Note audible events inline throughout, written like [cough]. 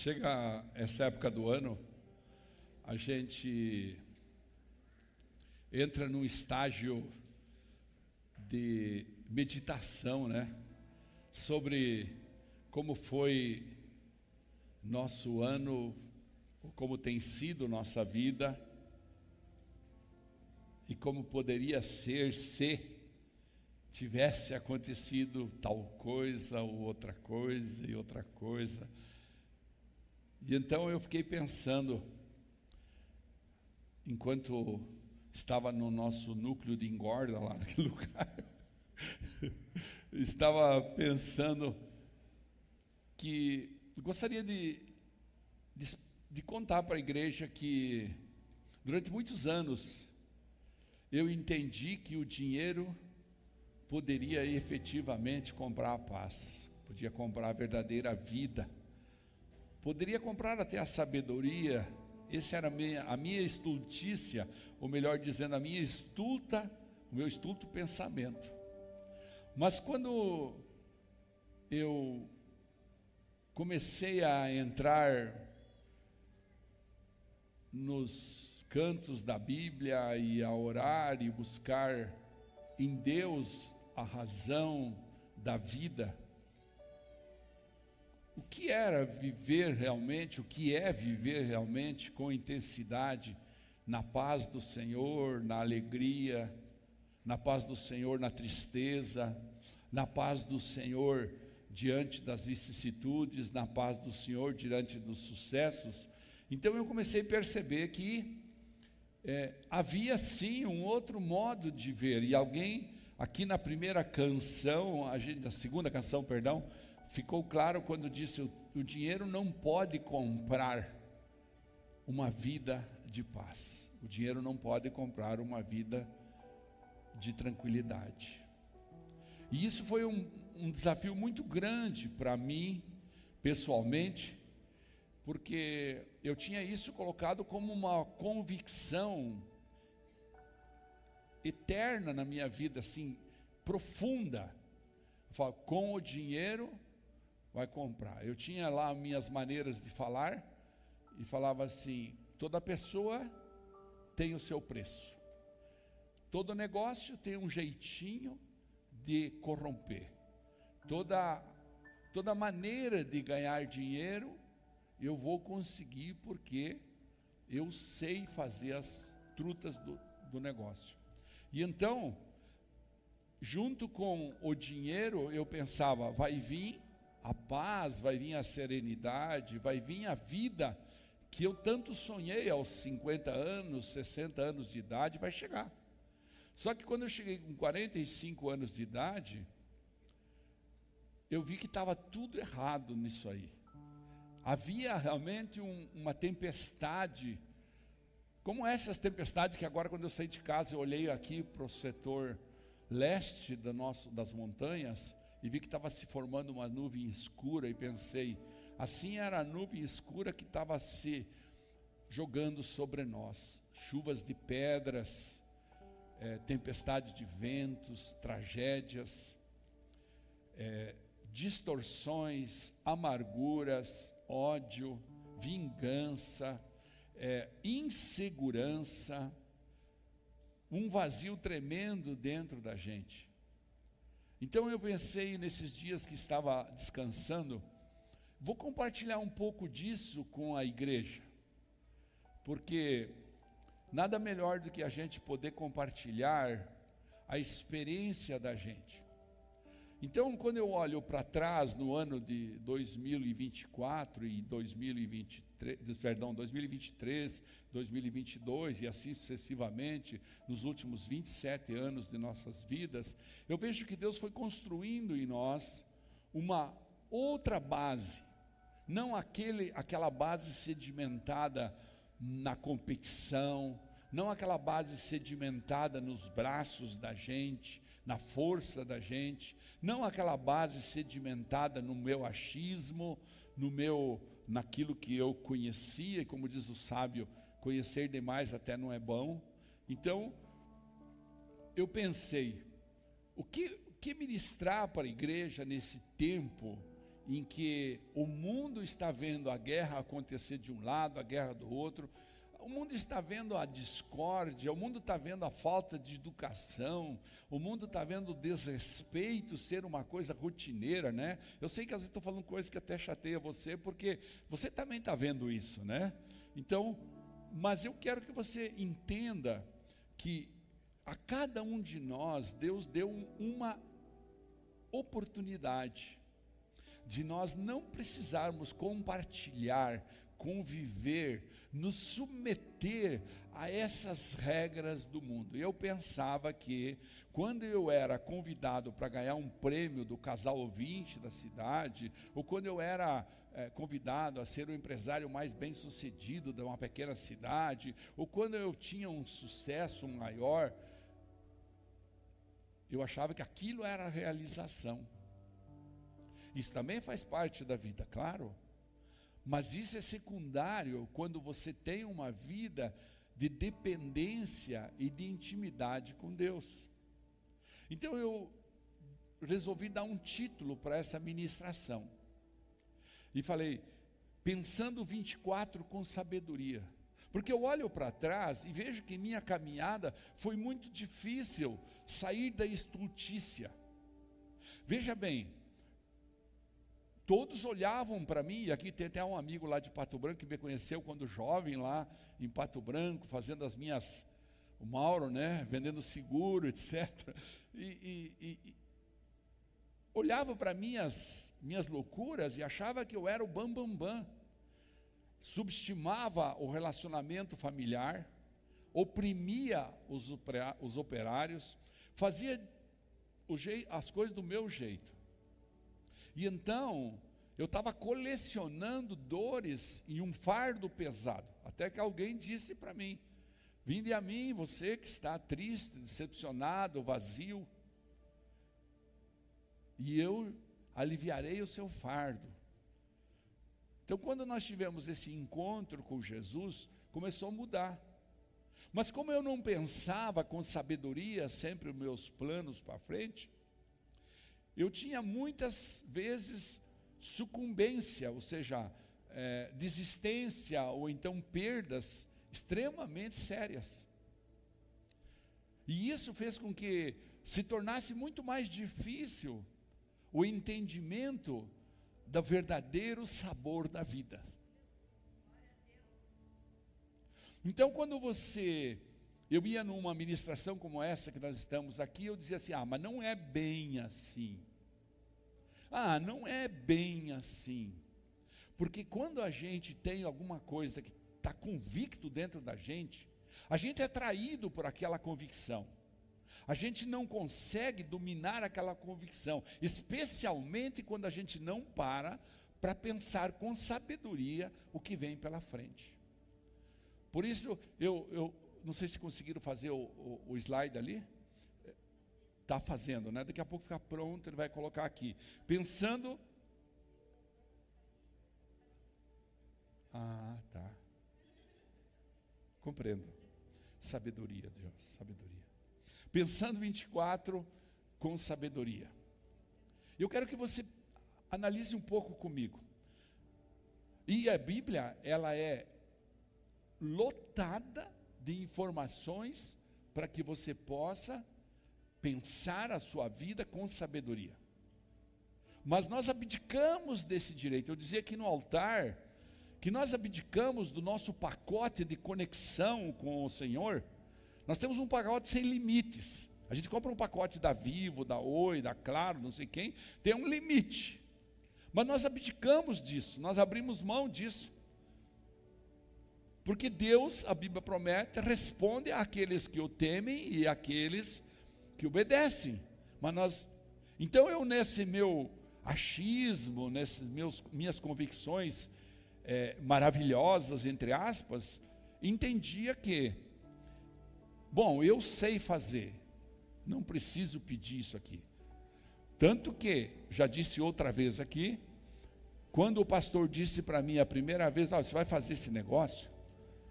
Chega essa época do ano, a gente entra num estágio de meditação, né? Sobre como foi nosso ano, como tem sido nossa vida e como poderia ser se tivesse acontecido tal coisa ou outra coisa e outra coisa. E então eu fiquei pensando, enquanto estava no nosso núcleo de engorda lá naquele [laughs] lugar, estava pensando que gostaria de, de, de contar para a igreja que durante muitos anos eu entendi que o dinheiro poderia efetivamente comprar a paz, podia comprar a verdadeira vida Poderia comprar até a sabedoria, essa era a minha, a minha estultícia, ou melhor dizendo, a minha estulta, o meu estulto pensamento. Mas quando eu comecei a entrar nos cantos da Bíblia e a orar e buscar em Deus a razão da vida, o que era viver realmente, o que é viver realmente com intensidade na paz do Senhor, na alegria, na paz do Senhor na tristeza, na paz do Senhor diante das vicissitudes, na paz do Senhor diante dos sucessos. Então eu comecei a perceber que é, havia sim um outro modo de ver, e alguém aqui na primeira canção, a gente, na segunda canção, perdão, ficou claro quando disse: o, dinheiro não pode comprar uma vida de paz, o dinheiro não pode comprar uma vida de tranquilidade. E isso foi um, um desafio muito grande para mim, pessoalmente, porque eu tinha isso colocado como uma convicção eterna na minha vida, assim, profunda. com o dinheiro vai comprar. Eu tinha lá minhas maneiras de falar e falava assim: toda pessoa tem o seu preço. Todo negócio tem um jeitinho de corromper. Toda toda maneira de ganhar dinheiro eu vou conseguir porque eu sei fazer as trutas do, do negócio. E então, junto com o dinheiro, eu pensava, vai vir a paz, vai vir a serenidade, vai vir a vida que eu tanto sonhei aos 50 anos, 60 anos de idade, vai chegar. Só que quando eu cheguei com 45 anos de idade, eu vi que estava tudo errado nisso aí. Havia realmente um, uma tempestade, como essas tempestades que agora, quando eu saí de casa, eu olhei aqui para o setor leste nosso, das montanhas, e vi que estava se formando uma nuvem escura e pensei, assim era a nuvem escura que estava se jogando sobre nós, chuvas de pedras, é, tempestade de ventos, tragédias, é, distorções, amarguras, ódio, vingança, é, insegurança, um vazio tremendo dentro da gente. Então eu pensei nesses dias que estava descansando, vou compartilhar um pouco disso com a igreja, porque nada melhor do que a gente poder compartilhar a experiência da gente. Então, quando eu olho para trás no ano de 2024 e 2023, perdão, 2023, 2022 e assim sucessivamente, nos últimos 27 anos de nossas vidas, eu vejo que Deus foi construindo em nós uma outra base, não aquele, aquela base sedimentada na competição, não aquela base sedimentada nos braços da gente, na força da gente, não aquela base sedimentada no meu achismo, no meu naquilo que eu conhecia, e como diz o sábio, conhecer demais até não é bom. Então, eu pensei, o que, o que ministrar para a igreja nesse tempo em que o mundo está vendo a guerra acontecer de um lado, a guerra do outro, o mundo está vendo a discórdia, o mundo está vendo a falta de educação, o mundo está vendo o desrespeito ser uma coisa rotineira, né? Eu sei que às vezes estou falando coisas que até chateia você, porque você também está vendo isso, né? Então, mas eu quero que você entenda que a cada um de nós, Deus deu uma oportunidade de nós não precisarmos compartilhar, conviver, nos submeter a essas regras do mundo. Eu pensava que quando eu era convidado para ganhar um prêmio do casal ouvinte da cidade, ou quando eu era é, convidado a ser o empresário mais bem sucedido de uma pequena cidade, ou quando eu tinha um sucesso maior, eu achava que aquilo era a realização. Isso também faz parte da vida, claro. Mas isso é secundário quando você tem uma vida de dependência e de intimidade com Deus. Então eu resolvi dar um título para essa ministração. E falei, pensando 24 com sabedoria. Porque eu olho para trás e vejo que minha caminhada foi muito difícil sair da estultícia. Veja bem, todos olhavam para mim, e aqui tem até um amigo lá de Pato Branco que me conheceu quando jovem lá em Pato Branco, fazendo as minhas, o Mauro, né, vendendo seguro, etc. E, e, e olhava para minhas minhas loucuras e achava que eu era o bambambam. Bam, bam subestimava o relacionamento familiar, oprimia os, os operários, fazia as coisas do meu jeito. E então, eu estava colecionando dores e um fardo pesado, até que alguém disse para mim: Vinde a mim, você que está triste, decepcionado, vazio, e eu aliviarei o seu fardo. Então, quando nós tivemos esse encontro com Jesus, começou a mudar. Mas como eu não pensava com sabedoria sempre os meus planos para frente, eu tinha muitas vezes sucumbência, ou seja, é, desistência ou então perdas extremamente sérias. E isso fez com que se tornasse muito mais difícil o entendimento do verdadeiro sabor da vida. Então, quando você, eu ia numa ministração como essa que nós estamos aqui, eu dizia assim: ah, mas não é bem assim. Ah, não é bem assim. Porque quando a gente tem alguma coisa que está convicto dentro da gente, a gente é traído por aquela convicção. A gente não consegue dominar aquela convicção, especialmente quando a gente não para para pensar com sabedoria o que vem pela frente. Por isso, eu, eu não sei se conseguiram fazer o, o, o slide ali. Está fazendo, né? Daqui a pouco ficar pronto, ele vai colocar aqui. Pensando. Ah, tá. Compreendo. Sabedoria, Deus, sabedoria. Pensando 24 com sabedoria. Eu quero que você analise um pouco comigo. E a Bíblia, ela é lotada de informações para que você possa pensar a sua vida com sabedoria. Mas nós abdicamos desse direito. Eu dizia aqui no altar que nós abdicamos do nosso pacote de conexão com o Senhor nós temos um pacote sem limites. A gente compra um pacote da Vivo, da Oi, da Claro, não sei quem, tem um limite. Mas nós abdicamos disso, nós abrimos mão disso. Porque Deus, a Bíblia promete, responde àqueles que o temem e àqueles que obedecem. Mas nós, então eu nesse meu achismo, nessas meus, minhas convicções é, maravilhosas, entre aspas, entendia que Bom, eu sei fazer, não preciso pedir isso aqui. Tanto que, já disse outra vez aqui, quando o pastor disse para mim a primeira vez: oh, Você vai fazer esse negócio?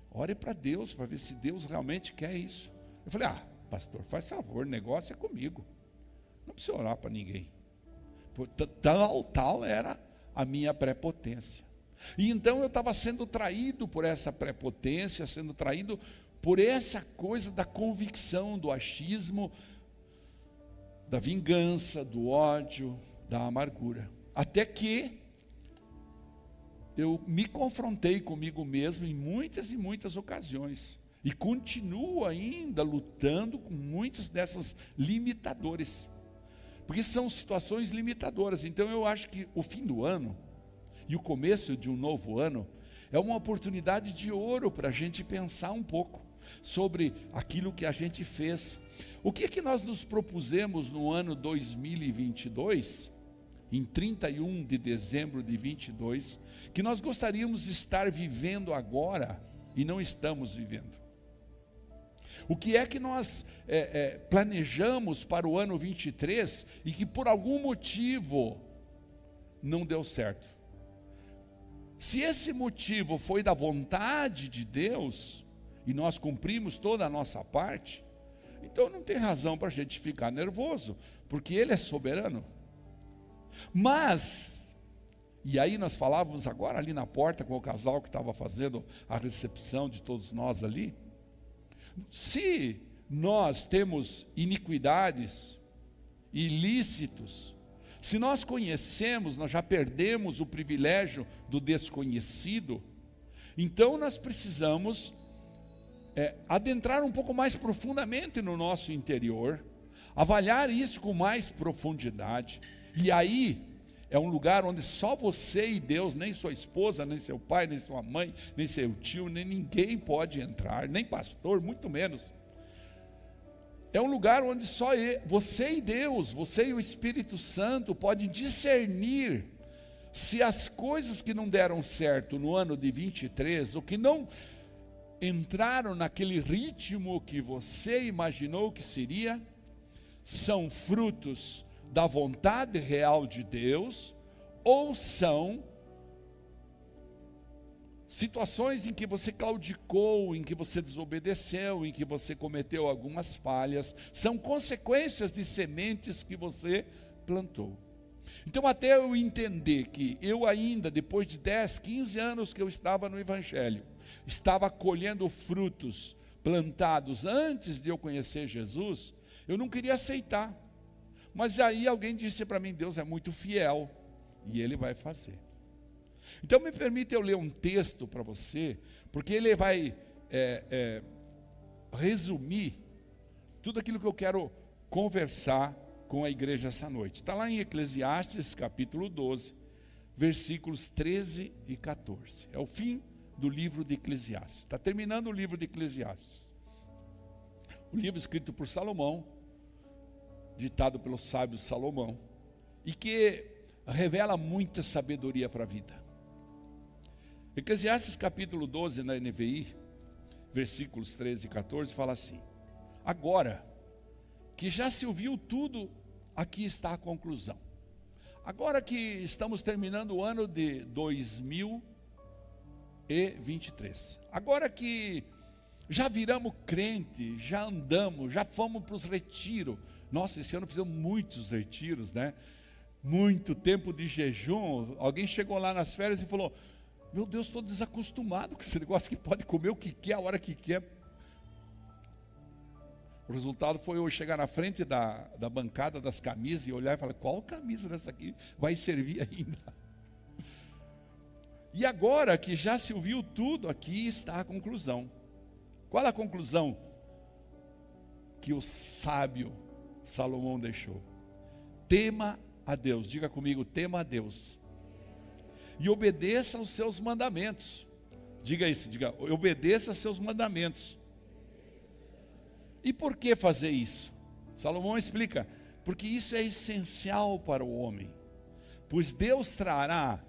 Ore para Deus, para ver se Deus realmente quer isso. Eu falei: Ah, pastor, faz favor, negócio é comigo. Não precisa orar para ninguém. Tal, tal era a minha prepotência. E então eu estava sendo traído por essa prepotência, sendo traído por essa coisa da convicção, do achismo, da vingança, do ódio, da amargura. Até que eu me confrontei comigo mesmo em muitas e muitas ocasiões. E continuo ainda lutando com muitos desses limitadores. Porque são situações limitadoras. Então eu acho que o fim do ano e o começo de um novo ano é uma oportunidade de ouro para a gente pensar um pouco sobre aquilo que a gente fez. O que é que nós nos propusemos no ano 2022, em 31 de dezembro de 22, que nós gostaríamos de estar vivendo agora e não estamos vivendo? O que é que nós é, é, planejamos para o ano 23 e que por algum motivo não deu certo? Se esse motivo foi da vontade de Deus, e nós cumprimos toda a nossa parte, então não tem razão para a gente ficar nervoso, porque Ele é soberano. Mas, e aí nós falávamos agora ali na porta com o casal que estava fazendo a recepção de todos nós ali, se nós temos iniquidades, ilícitos, se nós conhecemos, nós já perdemos o privilégio do desconhecido, então nós precisamos é, adentrar um pouco mais profundamente no nosso interior, avaliar isso com mais profundidade, e aí é um lugar onde só você e Deus, nem sua esposa, nem seu pai, nem sua mãe, nem seu tio, nem ninguém pode entrar, nem pastor, muito menos. É um lugar onde só você e Deus, você e o Espírito Santo podem discernir se as coisas que não deram certo no ano de 23, ou que não entraram naquele ritmo que você imaginou que seria, são frutos da vontade real de Deus ou são situações em que você claudicou, em que você desobedeceu, em que você cometeu algumas falhas, são consequências de sementes que você plantou. Então, até eu entender que eu ainda, depois de 10, 15 anos que eu estava no Evangelho, estava colhendo frutos plantados antes de eu conhecer Jesus, eu não queria aceitar. Mas aí alguém disse para mim: Deus é muito fiel e Ele vai fazer. Então me permita eu ler um texto para você, porque ele vai é, é, resumir tudo aquilo que eu quero conversar com a igreja essa noite. Está lá em Eclesiastes capítulo 12, versículos 13 e 14. É o fim do livro de Eclesiastes. Está terminando o livro de Eclesiastes. O livro escrito por Salomão, ditado pelo sábio Salomão, e que revela muita sabedoria para a vida. Eclesiastes capítulo 12 na NVI, versículos 13 e 14, fala assim: Agora que já se ouviu tudo, aqui está a conclusão. Agora que estamos terminando o ano de 2023, agora que já viramos crente, já andamos, já fomos para os retiros, nossa, esse ano fizemos muitos retiros, né? Muito tempo de jejum. Alguém chegou lá nas férias e falou: Meu Deus, estou desacostumado com esse [laughs] negócio que pode comer o que quer, a hora que quer. O resultado foi eu chegar na frente da, da bancada das camisas e olhar e falar: qual camisa dessa aqui vai servir ainda? E agora que já se ouviu tudo, aqui está a conclusão. Qual a conclusão? Que o sábio Salomão deixou. Tema a Deus, diga comigo, tema a Deus. E obedeça aos seus mandamentos. Diga isso, diga, obedeça aos seus mandamentos. E por que fazer isso? Salomão explica: porque isso é essencial para o homem, pois Deus trará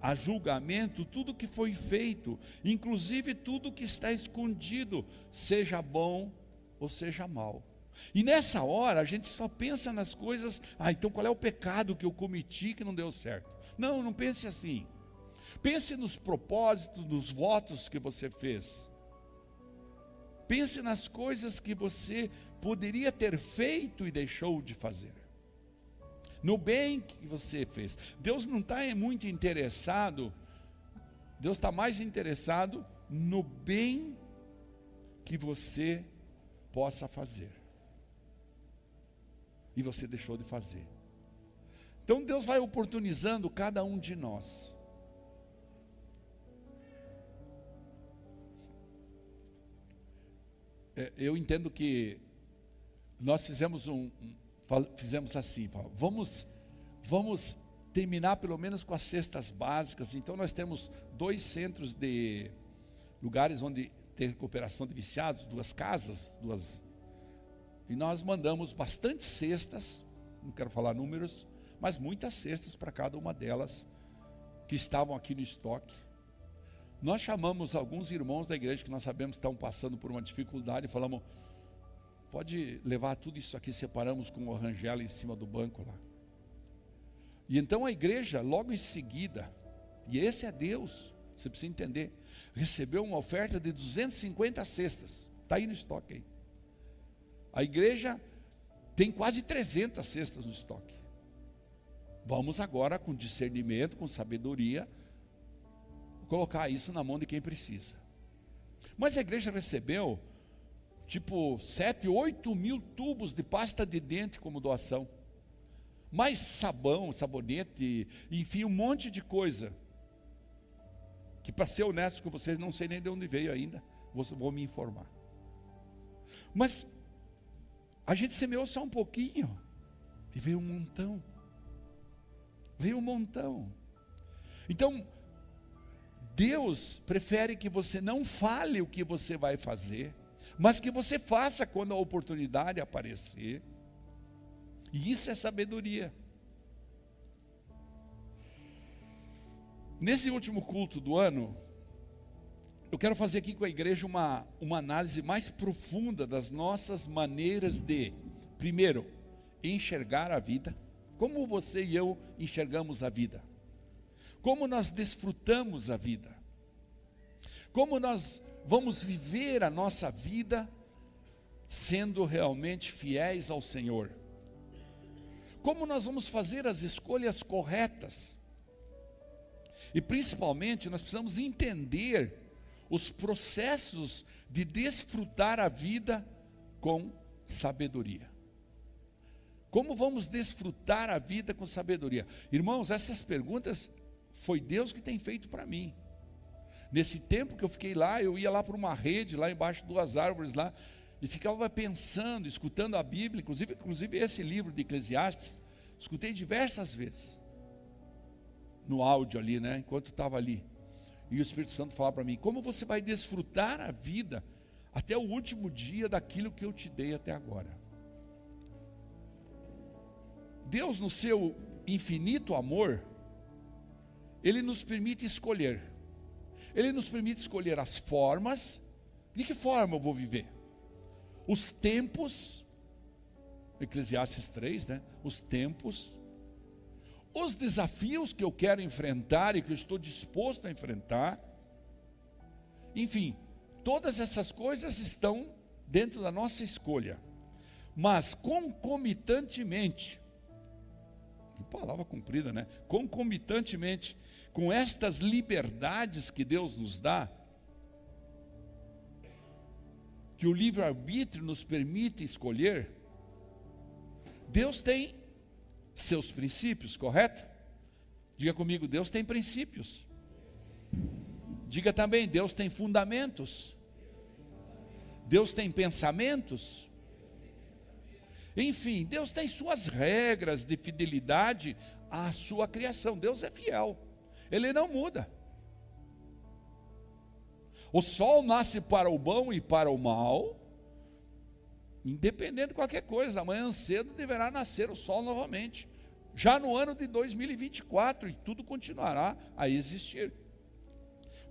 a julgamento tudo que foi feito, inclusive tudo que está escondido, seja bom ou seja mal. E nessa hora a gente só pensa nas coisas, ah, então qual é o pecado que eu cometi que não deu certo? Não, não pense assim. Pense nos propósitos, nos votos que você fez. Pense nas coisas que você poderia ter feito e deixou de fazer. no bem que você fez. Deus não está muito interessado, Deus está mais interessado no bem que você possa fazer. E você deixou de fazer. Então Deus vai oportunizando cada um de nós. É, eu entendo que nós fizemos um, fizemos assim, vamos, vamos terminar pelo menos com as cestas básicas. Então nós temos dois centros de lugares onde tem recuperação de viciados, duas casas, duas e nós mandamos bastante cestas, não quero falar números, mas muitas cestas para cada uma delas que estavam aqui no estoque. Nós chamamos alguns irmãos da igreja que nós sabemos que estão passando por uma dificuldade e falamos: pode levar tudo isso aqui, separamos com o rangela em cima do banco lá. E então a igreja, logo em seguida, e esse é Deus, você precisa entender, recebeu uma oferta de 250 cestas, está aí no estoque aí. A igreja tem quase 300 cestas no estoque. Vamos agora, com discernimento, com sabedoria, colocar isso na mão de quem precisa. Mas a igreja recebeu tipo 7, 8 mil tubos de pasta de dente como doação. Mais sabão, sabonete, enfim, um monte de coisa. Que para ser honesto com vocês, não sei nem de onde veio ainda, vou, vou me informar. Mas a gente semeou só um pouquinho e veio um montão. Veio um montão. Então, Deus prefere que você não fale o que você vai fazer, mas que você faça quando a oportunidade aparecer. E isso é sabedoria. Nesse último culto do ano, eu quero fazer aqui com a igreja uma, uma análise mais profunda das nossas maneiras de, primeiro, enxergar a vida, como você e eu enxergamos a vida? Como nós desfrutamos a vida, como nós vamos viver a nossa vida sendo realmente fiéis ao Senhor, como nós vamos fazer as escolhas corretas, e principalmente nós precisamos entender os processos de desfrutar a vida com sabedoria. Como vamos desfrutar a vida com sabedoria? Irmãos, essas perguntas foi Deus que tem feito para mim. Nesse tempo que eu fiquei lá, eu ia lá para uma rede, lá embaixo de duas árvores lá, e ficava pensando, escutando a Bíblia, inclusive, inclusive esse livro de Eclesiastes, escutei diversas vezes. No áudio ali, né? Enquanto estava ali. E o Espírito Santo falava para mim: como você vai desfrutar a vida até o último dia daquilo que eu te dei até agora? Deus, no seu infinito amor, ele nos permite escolher. Ele nos permite escolher as formas, de que forma eu vou viver? Os tempos, Eclesiastes 3, né? Os tempos, os desafios que eu quero enfrentar e que eu estou disposto a enfrentar. Enfim, todas essas coisas estão dentro da nossa escolha. Mas concomitantemente, que palavra comprida, né? Concomitantemente com estas liberdades que Deus nos dá, que o livre-arbítrio nos permite escolher, Deus tem seus princípios, correto? Diga comigo, Deus tem princípios. Diga também, Deus tem fundamentos. Deus tem pensamentos. Enfim, Deus tem suas regras de fidelidade à sua criação. Deus é fiel ele não muda. O sol nasce para o bom e para o mal, independente de qualquer coisa, amanhã cedo deverá nascer o sol novamente. Já no ano de 2024, e tudo continuará a existir.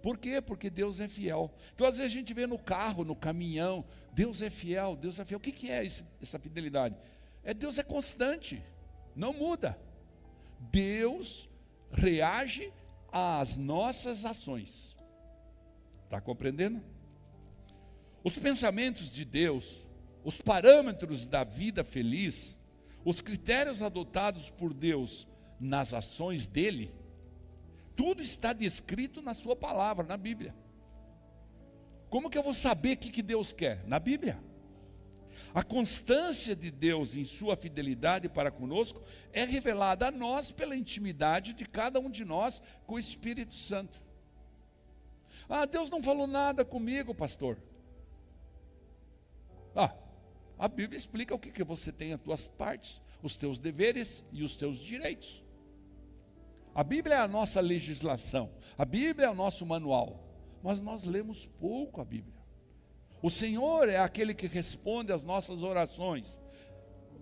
Por quê? Porque Deus é fiel. Então, às vezes, a gente vê no carro, no caminhão, Deus é fiel, Deus é fiel. O que, é esse, essa fidelidade? É Deus é constante, não muda. Deus reage às nossas ações. Está compreendendo? Os pensamentos de Deus, os parâmetros da vida feliz, os critérios adotados por Deus nas ações dele, tudo está descrito na sua palavra, na Bíblia. Como que eu vou saber o que, que Deus quer? Na Bíblia. A constância de Deus em sua fidelidade para conosco é revelada a nós pela intimidade de cada um de nós com o Espírito Santo. Ah, Deus não falou nada comigo, pastor. Ah, a Bíblia explica o que, que você tem as tuas partes, os teus deveres e os teus direitos. A Bíblia é a nossa legislação, a Bíblia é o nosso manual, mas nós lemos pouco a Bíblia. O Senhor é aquele que responde às nossas orações.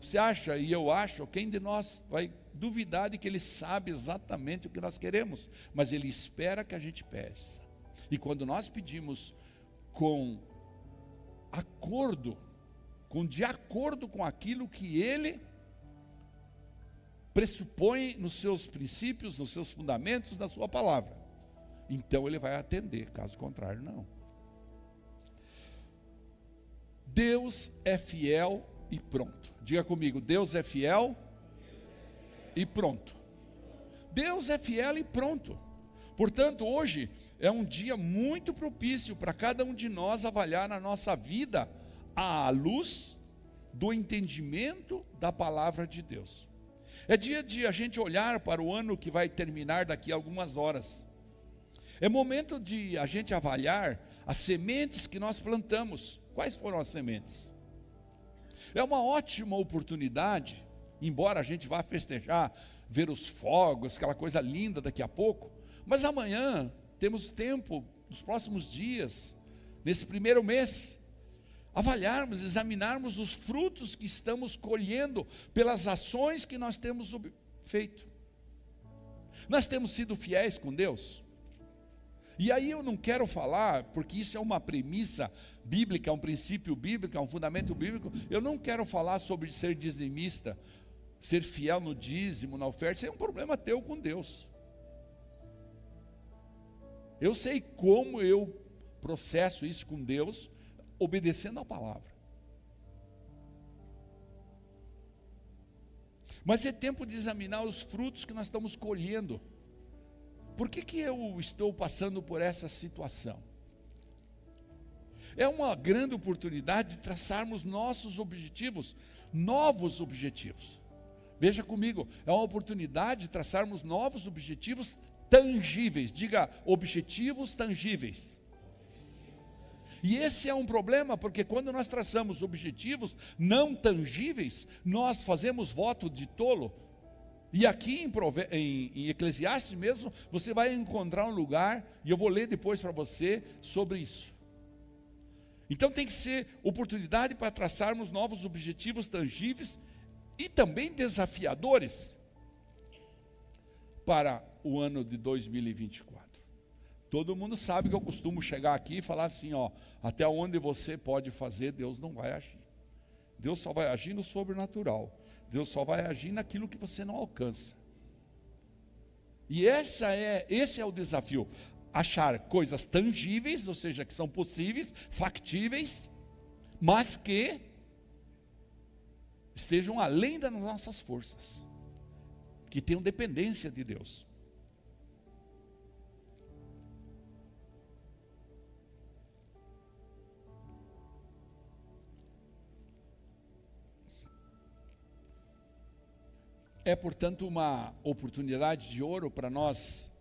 Você acha, e eu acho, quem de nós vai duvidar de que Ele sabe exatamente o que nós queremos, mas Ele espera que a gente peça. E quando nós pedimos com acordo, com de acordo com aquilo que Ele pressupõe nos seus princípios, nos seus fundamentos, na Sua palavra, então Ele vai atender, caso contrário, não. Deus é fiel e pronto. Diga comigo, Deus é fiel e pronto. Deus é fiel e pronto. Portanto, hoje é um dia muito propício para cada um de nós avaliar na nossa vida à luz do entendimento da palavra de Deus. É dia de a gente olhar para o ano que vai terminar daqui a algumas horas. É momento de a gente avaliar as sementes que nós plantamos. Quais foram as sementes? É uma ótima oportunidade, embora a gente vá festejar, ver os fogos, aquela coisa linda daqui a pouco, mas amanhã temos tempo, nos próximos dias, nesse primeiro mês, avaliarmos, examinarmos os frutos que estamos colhendo pelas ações que nós temos feito. Nós temos sido fiéis com Deus? E aí eu não quero falar, porque isso é uma premissa bíblica, é um princípio bíblico, é um fundamento bíblico. Eu não quero falar sobre ser dizimista, ser fiel no dízimo, na oferta. Isso é um problema teu com Deus. Eu sei como eu processo isso com Deus, obedecendo a palavra. Mas é tempo de examinar os frutos que nós estamos colhendo. Por que, que eu estou passando por essa situação? É uma grande oportunidade de traçarmos nossos objetivos, novos objetivos. Veja comigo, é uma oportunidade de traçarmos novos objetivos tangíveis. Diga, objetivos tangíveis. E esse é um problema, porque quando nós traçamos objetivos não tangíveis, nós fazemos voto de tolo, e aqui em, em, em, Eclesiastes mesmo, você vai encontrar um lugar, e eu vou ler depois para você sobre isso. Então tem que ser oportunidade para traçarmos novos objetivos tangíveis e também desafiadores para o ano de 2024. Todo mundo sabe que eu costumo chegar aqui e falar assim, ó, até onde você pode fazer, Deus não vai agir. Deus só vai agir no sobrenatural. Deus só vai agir naquilo que você não alcança. E essa é, esse é o desafio. Achar coisas tangíveis, ou seja, que são possíveis, factíveis, mas que estejam além das nossas forças, que tenham dependência de Deus. É, portanto, uma oportunidade de ouro para nós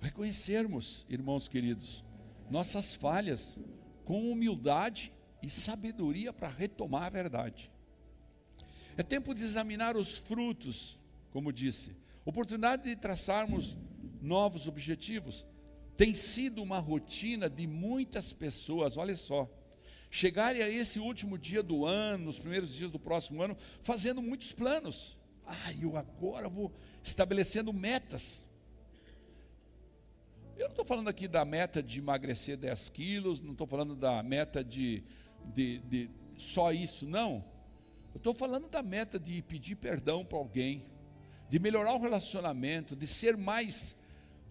reconhecermos, irmãos queridos, nossas falhas com humildade e sabedoria para retomar a verdade. É tempo de examinar os frutos, como disse, oportunidade de traçarmos novos objetivos. Tem sido uma rotina de muitas pessoas, olha só, chegarem a esse último dia do ano, nos primeiros dias do próximo ano, fazendo muitos planos. Ah, eu agora vou estabelecendo metas. Eu não estou falando aqui da meta de emagrecer 10 quilos, não estou falando da meta de, de, de só isso, não. Eu estou falando da meta de pedir perdão para alguém, de melhorar o relacionamento, de ser mais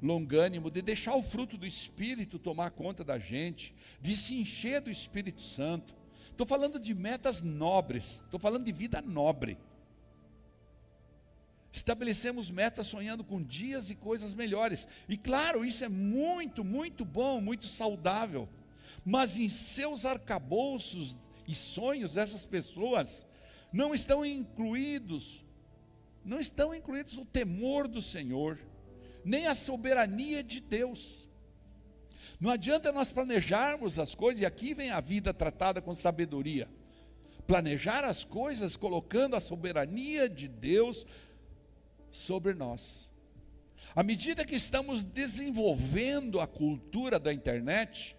longânimo, de deixar o fruto do Espírito tomar conta da gente, de se encher do Espírito Santo, Estou falando de metas nobres, estou falando de vida nobre. Estabelecemos metas sonhando com dias e coisas melhores. E claro, isso é muito, muito bom, muito saudável. Mas em seus arcabouços e sonhos, essas pessoas não estão incluídos, não estão incluídos o temor do Senhor, nem a soberania de Deus. Não adianta nós planejarmos as coisas, e aqui vem a vida tratada com sabedoria. Planejar as coisas colocando a soberania de Deus sobre nós. À medida que estamos desenvolvendo a cultura da internet,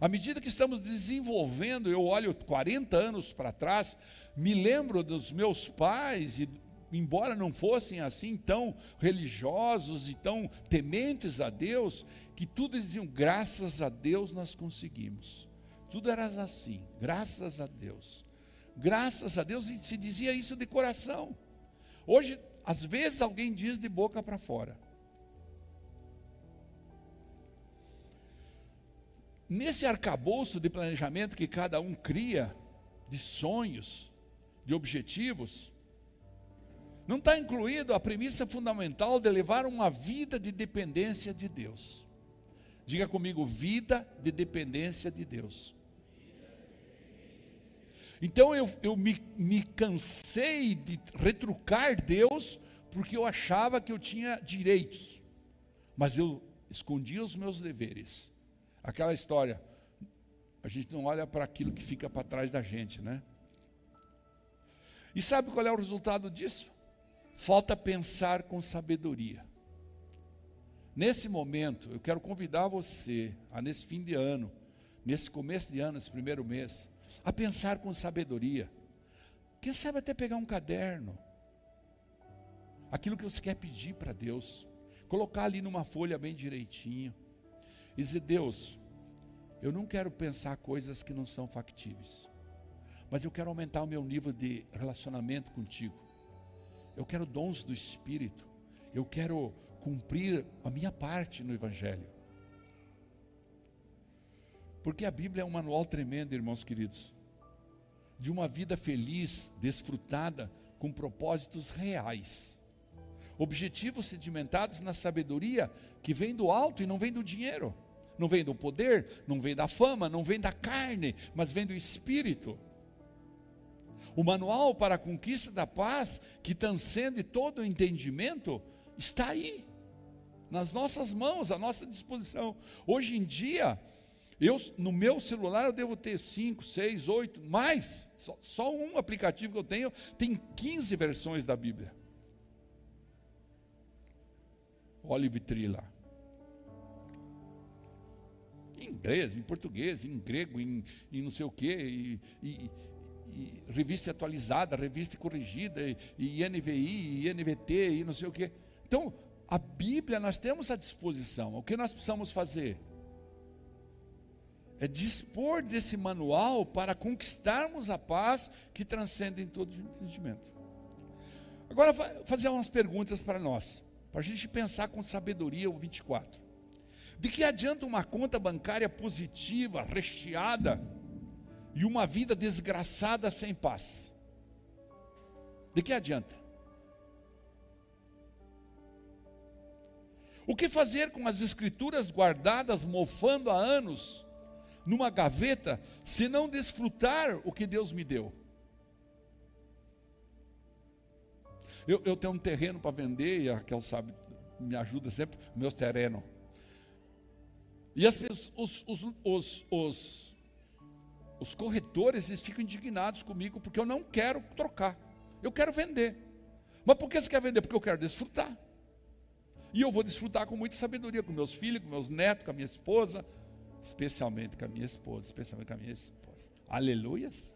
à medida que estamos desenvolvendo, eu olho 40 anos para trás, me lembro dos meus pais, e embora não fossem assim tão religiosos e tão tementes a Deus, que tudo diziam, graças a Deus nós conseguimos. Tudo era assim, graças a Deus. Graças a Deus, e se dizia isso de coração. Hoje às vezes alguém diz de boca para fora. Nesse arcabouço de planejamento que cada um cria, de sonhos, de objetivos, não está incluído a premissa fundamental de levar uma vida de dependência de Deus. Diga comigo, vida de dependência de Deus. Então eu, eu me, me cansei de retrucar Deus, porque eu achava que eu tinha direitos, mas eu escondia os meus deveres. Aquela história, a gente não olha para aquilo que fica para trás da gente, né? E sabe qual é o resultado disso? Falta pensar com sabedoria. Nesse momento, eu quero convidar você, a nesse fim de ano, nesse começo de ano, esse primeiro mês, a pensar com sabedoria. Quem sabe até pegar um caderno, aquilo que você quer pedir para Deus, colocar ali numa folha bem direitinho, e dizer: Deus, eu não quero pensar coisas que não são factíveis, mas eu quero aumentar o meu nível de relacionamento contigo. Eu quero dons do Espírito, eu quero cumprir a minha parte no Evangelho. Porque a Bíblia é um manual tremendo, irmãos queridos, de uma vida feliz, desfrutada com propósitos reais. Objetivos sedimentados na sabedoria que vem do alto e não vem do dinheiro, não vem do poder, não vem da fama, não vem da carne, mas vem do espírito. O manual para a conquista da paz, que transcende todo o entendimento, está aí, nas nossas mãos, à nossa disposição. Hoje em dia, eu, no meu celular eu devo ter 5, 6, 8, mais. Só, só, um aplicativo que eu tenho tem 15 versões da Bíblia. Olive Tree lá. Em inglês, em português, em grego, em, em não sei o quê, e, e, e, revista atualizada, revista corrigida, e, e NVI, e NVT, e não sei o quê. Então, a Bíblia nós temos à disposição. O que nós precisamos fazer? é dispor desse manual para conquistarmos a paz que transcende em todo entendimento. Agora, fazer umas perguntas para nós, para a gente pensar com sabedoria o 24. De que adianta uma conta bancária positiva, recheada, e uma vida desgraçada sem paz? De que adianta? O que fazer com as escrituras guardadas, mofando há anos, numa gaveta se não desfrutar o que Deus me deu? Eu, eu tenho um terreno para vender, e a Raquel sabe, me ajuda sempre, meus terrenos. E as, os, os, os, os, os corretores eles ficam indignados comigo porque eu não quero trocar, eu quero vender. Mas por que você quer vender? Porque eu quero desfrutar. E eu vou desfrutar com muita sabedoria, com meus filhos, com meus netos, com a minha esposa, especialmente com a minha esposa, especialmente com a minha esposa. Aleluias.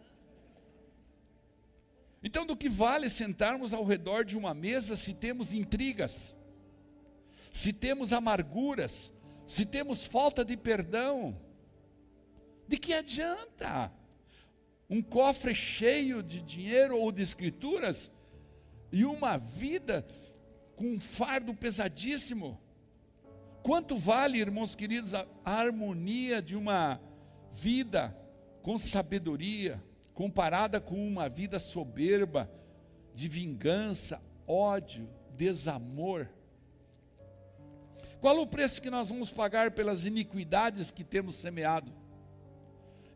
Então, do que vale sentarmos ao redor de uma mesa se temos intrigas, se temos amarguras, se temos falta de perdão? De que adianta? Um cofre cheio de dinheiro ou de escrituras e uma vida com um fardo pesadíssimo? Quanto vale, irmãos queridos, a, harmonia de uma vida com sabedoria, comparada com uma vida soberba, de vingança, ódio, desamor. Qual o preço que nós vamos pagar pelas iniquidades que temos semeado?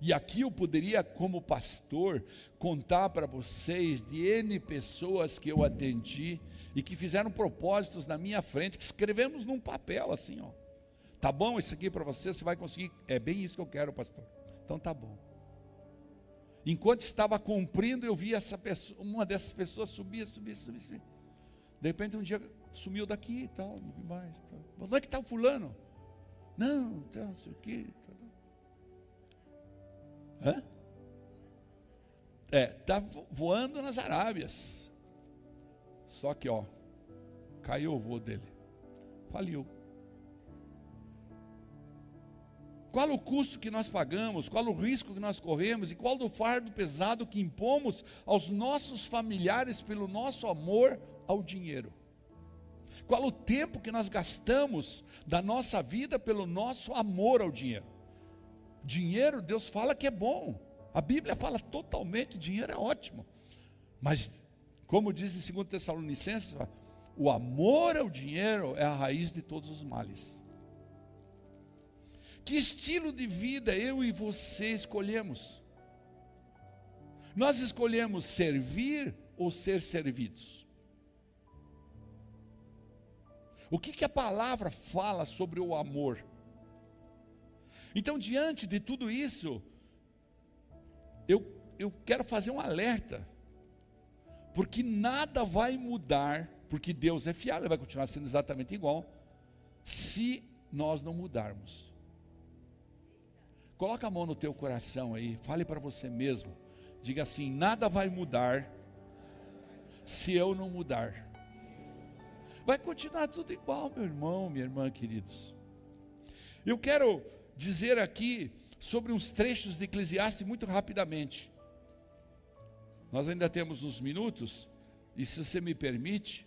E aqui eu poderia, como pastor, contar para vocês de N pessoas que eu atendi e que fizeram propósitos na minha frente, que escrevemos num papel assim, ó. Tá bom isso aqui para você? Você vai conseguir? É bem isso que eu quero, pastor. Então tá bom. Enquanto estava cumprindo, eu vi essa pessoa, uma dessas pessoas subir, subir, subir, subir. De repente um dia sumiu daqui e tal, não vi mais. Tal. Onde é que está o fulano? Não, tal, não sei o quê. Hã? É, está voando nas Arábias. Só que, ó, caiu o voo dele. Faliu. Qual o custo que nós pagamos, qual o risco que nós corremos e qual o fardo pesado que impomos aos nossos familiares pelo nosso amor ao dinheiro? Qual o tempo que nós gastamos da nossa vida pelo nosso amor ao dinheiro? Dinheiro, Deus fala que é bom. A Bíblia fala totalmente, dinheiro é ótimo. Mas, como diz em 2 Tessalonicenses, o amor ao dinheiro é a raiz de todos os males. Que estilo de vida eu e você escolhemos? Nós escolhemos servir ou ser servidos? O que, que a palavra fala sobre o amor? Então, diante de tudo isso, eu, eu quero fazer um alerta, porque nada vai mudar, porque Deus é fiel, Ele vai continuar sendo exatamente igual, se nós não mudarmos. Coloca a mão no teu coração aí, fale para você mesmo, diga assim: nada vai mudar se eu não mudar. Vai continuar tudo igual, meu irmão, minha irmã, queridos. Eu quero dizer aqui sobre uns trechos de Eclesiastes muito rapidamente. Nós ainda temos uns minutos, e se você me permite,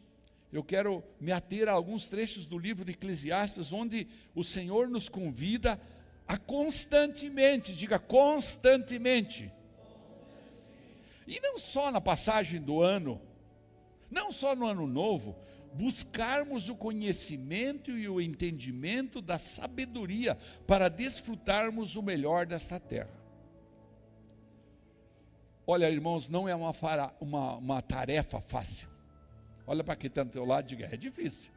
eu quero me ater a alguns trechos do livro de Eclesiastes, onde o Senhor nos convida a constantemente, diga constantemente, e não só na passagem do ano, não só no ano novo, buscarmos o conhecimento e o entendimento da sabedoria para desfrutarmos o melhor desta terra. Olha, irmãos, não é uma, uma, uma tarefa fácil. Olha para quem está do teu lado e diga: é difícil.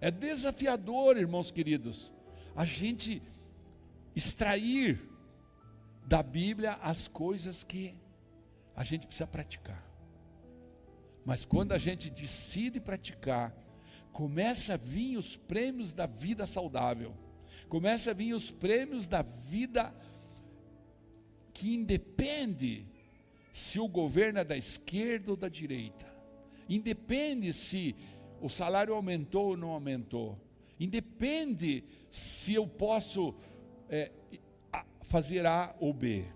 É desafiador, irmãos queridos, a gente extrair da Bíblia as coisas que a gente precisa praticar. Mas quando a gente decide praticar, começa a vir os prêmios da vida saudável, começa a vir os prêmios da vida que independe se o governo é da esquerda ou da direita, independe se o salário aumentou ou não aumentou, independe se eu posso é, fazer A ou B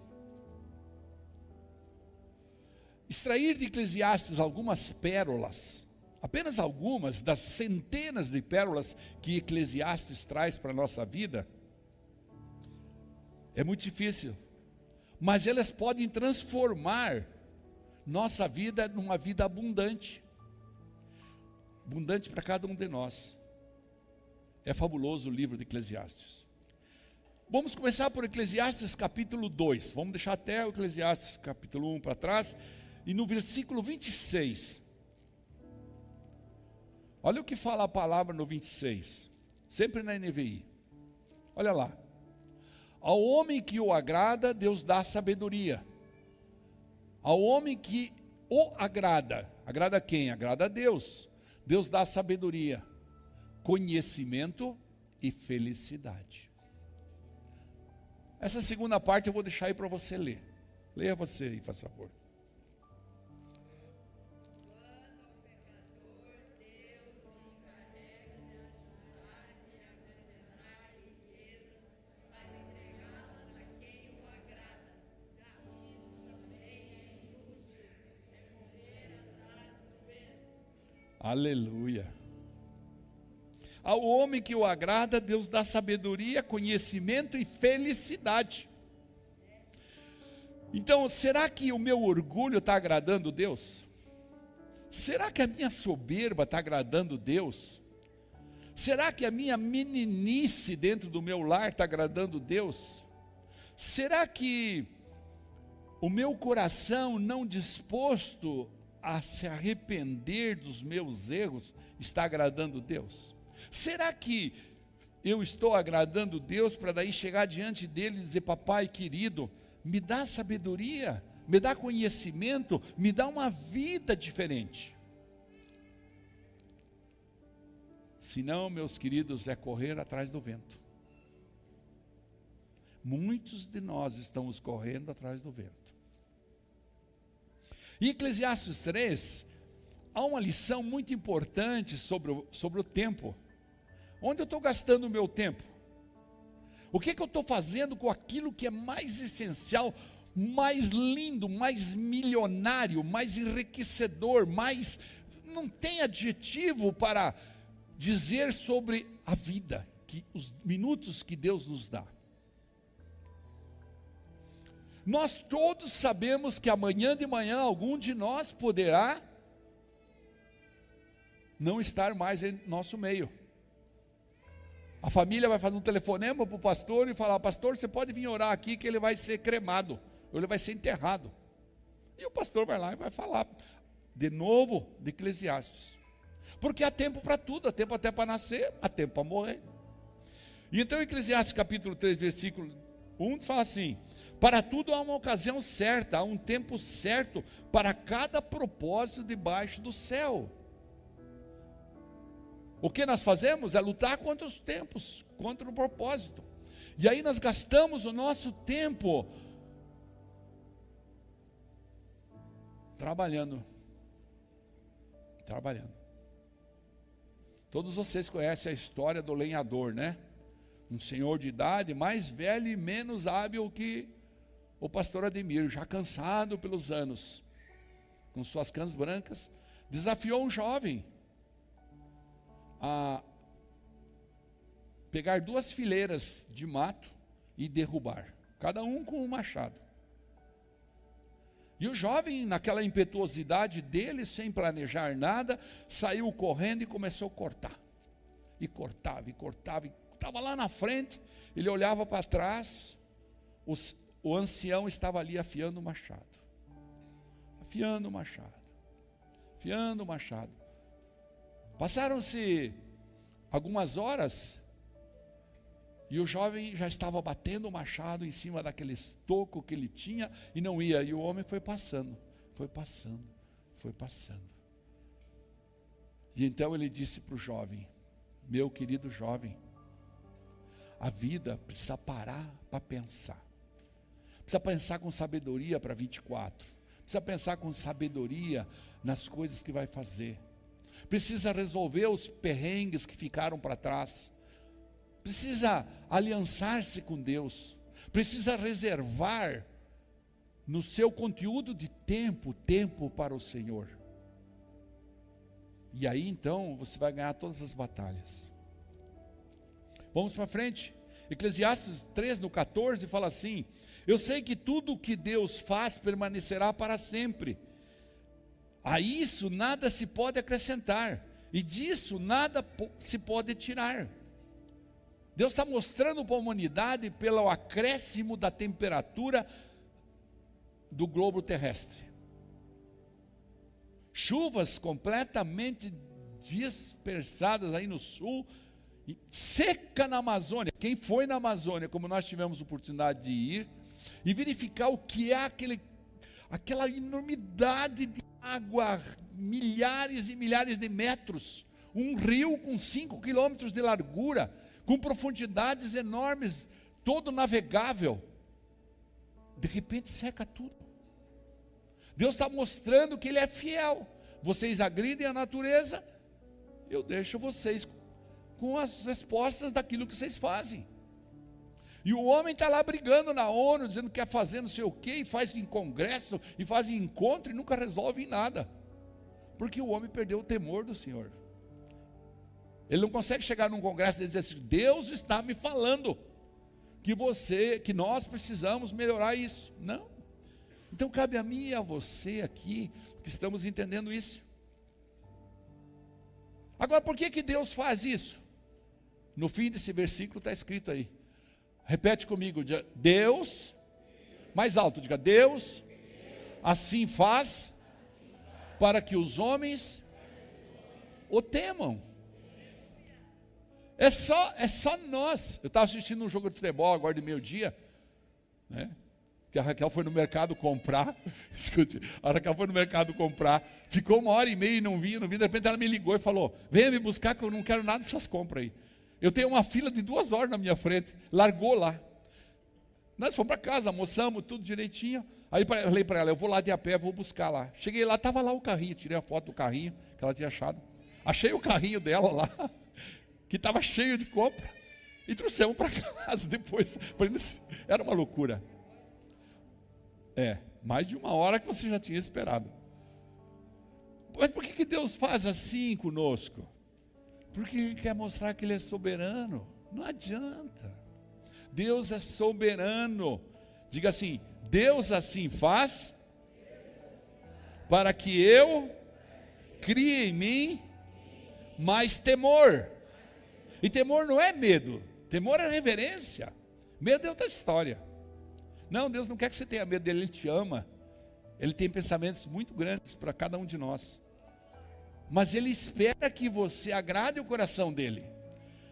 extrair de Eclesiastes algumas pérolas, apenas algumas das centenas de pérolas que Eclesiastes traz para a nossa vida, é muito difícil, mas elas podem transformar nossa vida numa vida abundante abundante para cada um de nós. É fabuloso o livro de Eclesiastes. Vamos começar por Eclesiastes capítulo 2. Vamos deixar até o Eclesiastes capítulo 1 para trás e no versículo 26. Olha o que fala a palavra no 26, sempre na NVI. Olha lá. Ao homem que o agrada, Deus dá sabedoria. Ao homem que o agrada, agrada quem? Agrada a Deus. Deus dá sabedoria, conhecimento e felicidade. Essa segunda parte eu vou deixar aí para você ler. Leia você aí, faz favor. Aleluia. Ao homem que o agrada, Deus dá sabedoria, conhecimento e felicidade. Então, será que o meu orgulho está agradando Deus? Será que a minha soberba está agradando Deus? Será que a minha meninice dentro do meu lar está agradando Deus? Será que o meu coração não disposto a se arrepender dos meus erros está agradando Deus? Será que eu estou agradando Deus para daí chegar diante dele e dizer: Papai querido, me dá sabedoria, me dá conhecimento, me dá uma vida diferente? Se não, meus queridos, é correr atrás do vento. Muitos de nós estamos correndo atrás do vento. Em Eclesiastes 3, há uma lição muito importante sobre o, sobre o tempo. Onde eu estou gastando o meu tempo? O que, que eu estou fazendo com aquilo que é mais essencial, mais lindo, mais milionário, mais enriquecedor, mais. Não tem adjetivo para dizer sobre a vida, que os minutos que Deus nos dá. Nós todos sabemos que amanhã de manhã algum de nós poderá não estar mais em nosso meio. A família vai fazer um telefonema para o pastor e falar: Pastor, você pode vir orar aqui que ele vai ser cremado, ou ele vai ser enterrado. E o pastor vai lá e vai falar de novo de Eclesiastes. Porque há tempo para tudo, há tempo até para nascer, há tempo para morrer. E então, Eclesiastes capítulo 3, versículo 1 fala assim: para tudo há uma ocasião certa, há um tempo certo para cada propósito debaixo do céu. O que nós fazemos é lutar contra os tempos, contra o propósito. E aí nós gastamos o nosso tempo trabalhando. Trabalhando. Todos vocês conhecem a história do lenhador, né? Um senhor de idade, mais velho e menos hábil que o pastor Ademir, já cansado pelos anos, com suas cãs brancas, desafiou um jovem a pegar duas fileiras de mato e derrubar, cada um com um machado. E o jovem, naquela impetuosidade dele, sem planejar nada, saiu correndo e começou a cortar. E cortava, e cortava, e estava lá na frente, ele olhava para trás, os, o ancião estava ali afiando o machado. Afiando o machado. Afiando o machado. Passaram-se algumas horas e o jovem já estava batendo o machado em cima daquele estoco que ele tinha e não ia. E o homem foi passando, foi passando, foi passando. E então ele disse para o jovem: Meu querido jovem, a vida precisa parar para pensar. Precisa pensar com sabedoria para 24. Precisa pensar com sabedoria nas coisas que vai fazer. Precisa resolver os perrengues que ficaram para trás. Precisa aliançar-se com Deus. Precisa reservar no seu conteúdo de tempo, tempo para o Senhor. E aí então você vai ganhar todas as batalhas. Vamos para frente. Eclesiastes 3, no 14, fala assim: eu sei que tudo o que Deus faz permanecerá para sempre. A isso nada se pode acrescentar, e disso nada se pode tirar. Deus está mostrando para a humanidade pelo acréscimo da temperatura do globo terrestre. Chuvas completamente dispersadas aí no sul, seca na Amazônia. Quem foi na Amazônia, como nós tivemos oportunidade de ir, e verificar o que é aquele, aquela enormidade de água, milhares e milhares de metros, um rio com 5 quilômetros de largura, com profundidades enormes, todo navegável. De repente seca tudo. Deus está mostrando que Ele é fiel. Vocês agridem a natureza, eu deixo vocês com as respostas daquilo que vocês fazem. E o homem está lá brigando na ONU, dizendo que quer fazer não sei o quê, e faz em congresso, e faz em encontro, e nunca resolve em nada. Porque o homem perdeu o temor do Senhor. Ele não consegue chegar num congresso e dizer assim: Deus está me falando que você, que nós precisamos melhorar isso. Não. Então cabe a mim e a você aqui que estamos entendendo isso. Agora, por que, que Deus faz isso? No fim desse versículo está escrito aí. Repete comigo: Deus, mais alto, diga: Deus, assim faz para que os homens o temam. É só, é só nós. Eu estava assistindo um jogo de futebol agora de meio-dia, né? Que a Raquel foi no mercado comprar. [laughs] Escute, a Raquel foi no mercado comprar, ficou uma hora e meia e não vinha, não vinha. De repente ela me ligou e falou: Venha me buscar que eu não quero nada dessas compras aí. Eu tenho uma fila de duas horas na minha frente. Largou lá. Nós fomos para casa, almoçamos, tudo direitinho. Aí falei para ela: Eu vou lá de a pé, vou buscar lá. Cheguei lá, estava lá o carrinho, tirei a foto do carrinho que ela tinha achado. Achei o carrinho dela lá [laughs] que estava cheio de compra, e trouxemos para [laughs] casa depois. Era uma loucura. É, mais de uma hora que você já tinha esperado. Mas por que, que Deus faz assim conosco? Porque Ele quer mostrar que Ele é soberano. Não adianta. Deus é soberano. Diga assim: Deus assim faz para que eu crie em mim mais temor. E temor não é medo, temor é reverência. Medo é outra história. Não, Deus não quer que você tenha medo dele, Ele te ama. Ele tem pensamentos muito grandes para cada um de nós. Mas Ele espera que você agrade o coração dele.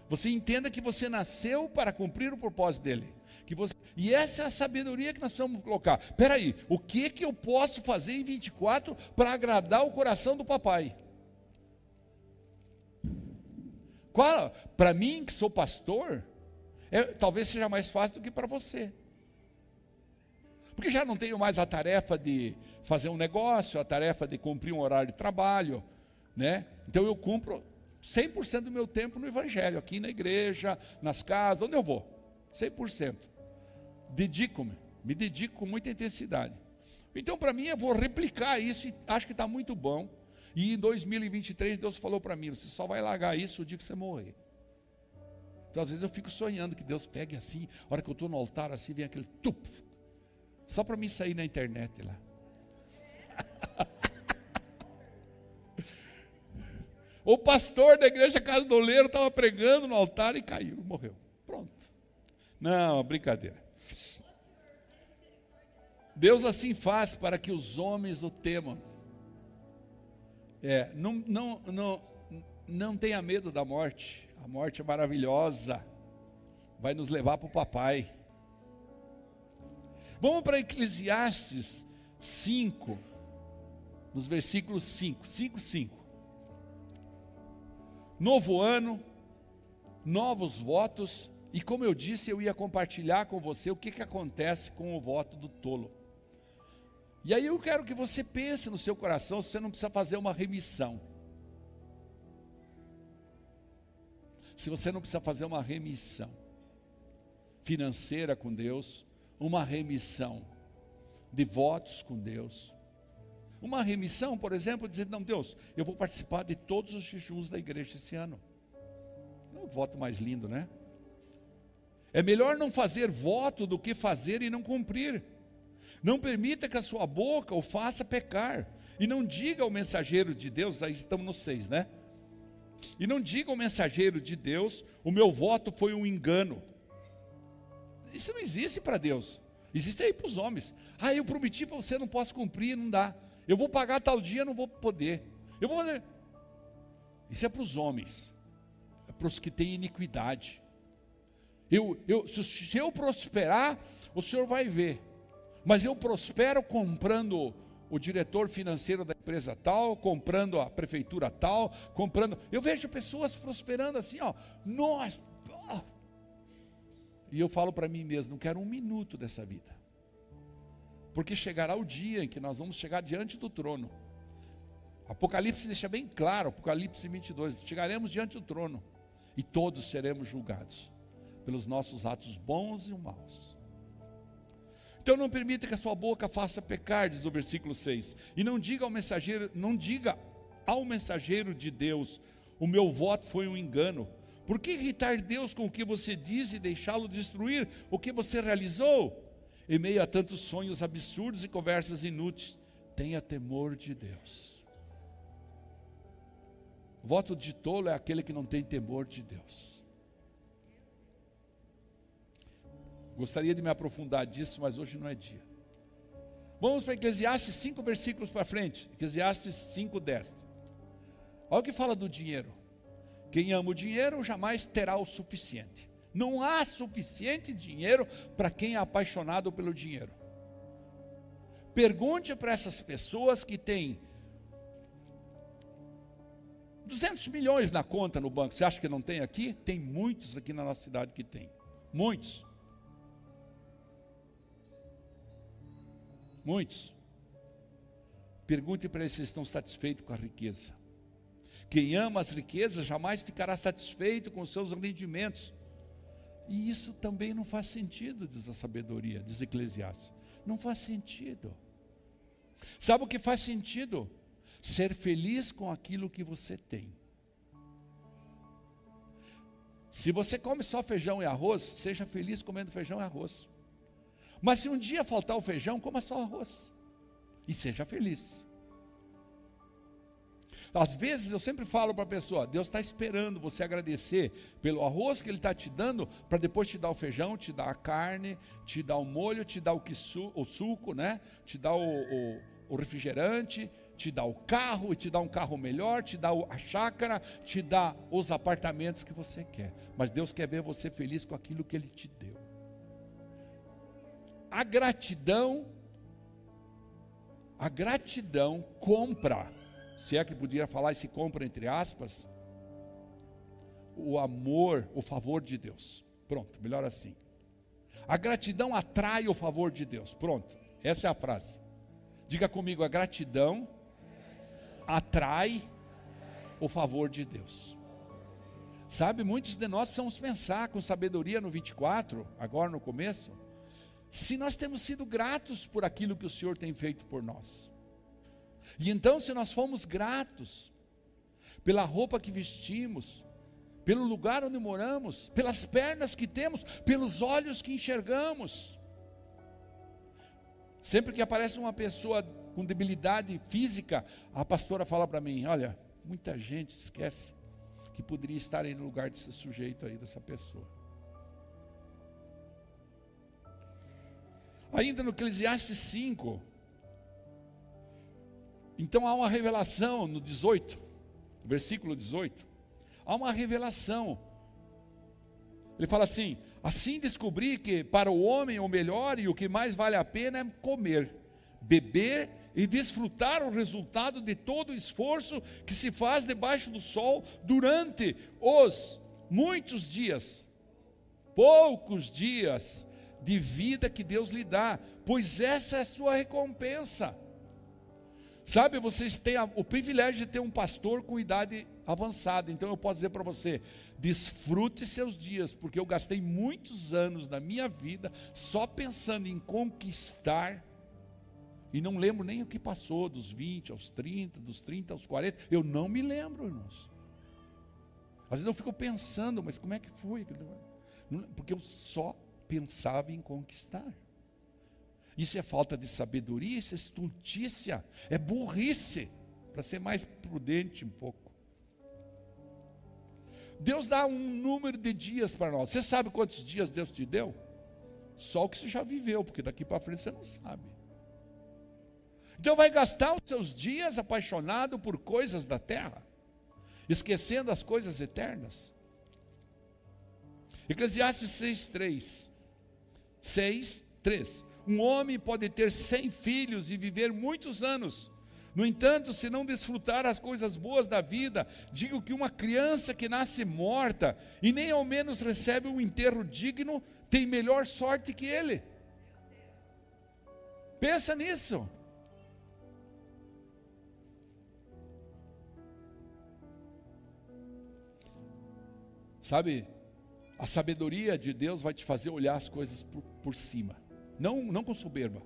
Você entenda que você nasceu para cumprir o propósito dele. Que você, e essa é a sabedoria que nós precisamos colocar. Espera aí, o que que eu posso fazer em 24 para agradar o coração do papai? Para mim, que sou pastor, é, talvez seja mais fácil do que para você. Porque já não tenho mais a tarefa de fazer um negócio, a tarefa de cumprir um horário de trabalho, né? Então eu cumpro 100% do meu tempo no evangelho, aqui na igreja, nas casas, onde eu vou. 100%. Dedico-me, me dedico com muita intensidade. Então, para mim, eu vou replicar isso e acho que está muito bom. E em 2023 Deus falou para mim: você só vai largar isso o dia que você morrer. Então às vezes eu fico sonhando que Deus pegue assim, a hora que eu estou no altar assim, vem aquele tup, só para mim sair na internet lá. [laughs] o pastor da igreja Casa do Oleiro estava pregando no altar e caiu, morreu. Pronto. Não, brincadeira. Deus assim faz para que os homens o temam. É, não, não, não, não tenha medo da morte. A morte é maravilhosa. Vai nos levar para o papai. Vamos para Eclesiastes 5, nos versículos 5, 5, 5. Novo ano, novos votos, e como eu disse, eu ia compartilhar com você o que, que acontece com o voto do tolo. E aí eu quero que você pense no seu coração se você não precisa fazer uma remissão. Se você não precisa fazer uma remissão financeira com Deus, uma remissão de votos com Deus. Uma remissão, por exemplo, dizer, não, Deus, eu vou participar de todos os jejuns da igreja esse ano. É um voto mais lindo, né? É melhor não fazer voto do que fazer e não cumprir. Não permita que a sua boca o faça pecar. E não diga ao mensageiro de Deus, aí estamos no 6, né? E não diga ao mensageiro de Deus, o meu voto foi um engano. Isso não existe para Deus. Existe aí para os homens. Ah, eu prometi para você, não posso cumprir, não dá. Eu vou pagar tal dia, não vou poder. Eu vou fazer. Isso é para os homens. É para os que têm iniquidade. Eu, eu, se eu prosperar, o Senhor vai ver mas eu prospero comprando o diretor financeiro da empresa tal, comprando a prefeitura tal, comprando. Eu vejo pessoas prosperando assim, ó. Nós. E eu falo para mim mesmo, não quero um minuto dessa vida. Porque chegará o dia em que nós vamos chegar diante do trono. Apocalipse deixa bem claro, Apocalipse 22, chegaremos diante do trono e todos seremos julgados pelos nossos atos bons e maus. Então não permita que a sua boca faça pecar, diz o versículo 6. E não diga ao mensageiro, não diga ao mensageiro de Deus, o meu voto foi um engano. Por que irritar Deus com o que você diz e deixá-lo destruir o que você realizou? Em meio a tantos sonhos absurdos e conversas inúteis, tenha temor de Deus. Voto de tolo é aquele que não tem temor de Deus. Gostaria de me aprofundar disso, mas hoje não é dia. Vamos para Eclesiastes, cinco versículos para frente. Eclesiastes 5, 10. Olha o que fala do dinheiro. Quem ama o dinheiro jamais terá o suficiente. Não há suficiente dinheiro para quem é apaixonado pelo dinheiro. Pergunte para essas pessoas que têm 200 milhões na conta no banco. Você acha que não tem aqui? Tem muitos aqui na nossa cidade que tem. Muitos. Muitos. Pergunte para eles se estão satisfeitos com a riqueza. Quem ama as riquezas jamais ficará satisfeito com os seus rendimentos. E isso também não faz sentido, diz a sabedoria, diz Eclesiastes. Não faz sentido. Sabe o que faz sentido? ser feliz com aquilo que você tem. Se você come só feijão e arroz, seja feliz comendo feijão e arroz. Mas se um dia faltar o feijão, coma só arroz. E seja feliz. Às vezes eu sempre falo para a pessoa: Deus está esperando você agradecer pelo arroz que Ele está te dando, para depois te dar o feijão, te dar a carne, te dar o molho, te dar o, o suco, né? te dar o, o, o refrigerante, te dá o carro te dá um carro melhor, te dá a chácara, te dá os apartamentos que você quer. Mas Deus quer ver você feliz com aquilo que Ele te deu. A gratidão, a gratidão compra, se é que podia falar esse compra entre aspas, o amor, o favor de Deus. Pronto, melhor assim. A gratidão atrai o favor de Deus. Pronto, essa é a frase. Diga comigo, a gratidão atrai o favor de Deus. Sabe, muitos de nós precisamos pensar com sabedoria no 24, agora no começo, se nós temos sido gratos por aquilo que o Senhor tem feito por nós. E então, se nós fomos gratos pela roupa que vestimos, pelo lugar onde moramos, pelas pernas que temos, pelos olhos que enxergamos. Sempre que aparece uma pessoa com debilidade física, a pastora fala para mim: olha, muita gente esquece que poderia estar aí no lugar desse sujeito aí, dessa pessoa. Ainda no Eclesiastes 5, então há uma revelação no 18, versículo 18. Há uma revelação. Ele fala assim: assim descobri que para o homem o melhor e o que mais vale a pena é comer, beber e desfrutar o resultado de todo o esforço que se faz debaixo do sol durante os muitos dias, poucos dias de vida que Deus lhe dá, pois essa é a sua recompensa. Sabe, vocês têm o privilégio de ter um pastor com idade avançada, então eu posso dizer para você: desfrute seus dias, porque eu gastei muitos anos da minha vida só pensando em conquistar e não lembro nem o que passou, dos 20 aos 30, dos 30 aos 40. Eu não me lembro, irmãos. Às vezes eu fico pensando, mas como é que foi? Porque eu só pensava em conquistar. Isso é falta de sabedoria, isso é estultícia, é burrice, para ser mais prudente um pouco. Deus dá um número de dias para nós. Você sabe quantos dias Deus te deu? Só o que você já viveu, porque daqui para frente você não sabe. Então vai gastar os seus dias apaixonado por coisas da terra, esquecendo as coisas eternas. Eclesiastes 6:3. 6:3. Um homem pode ter cem filhos e viver muitos anos. No entanto, se não desfrutar as coisas boas da vida, digo que uma criança que nasce morta e nem ao menos recebe um enterro digno, tem melhor sorte que ele. Pensa nisso. Sabe, a sabedoria de Deus vai te fazer olhar as coisas por, por cima. Não, não com soberba,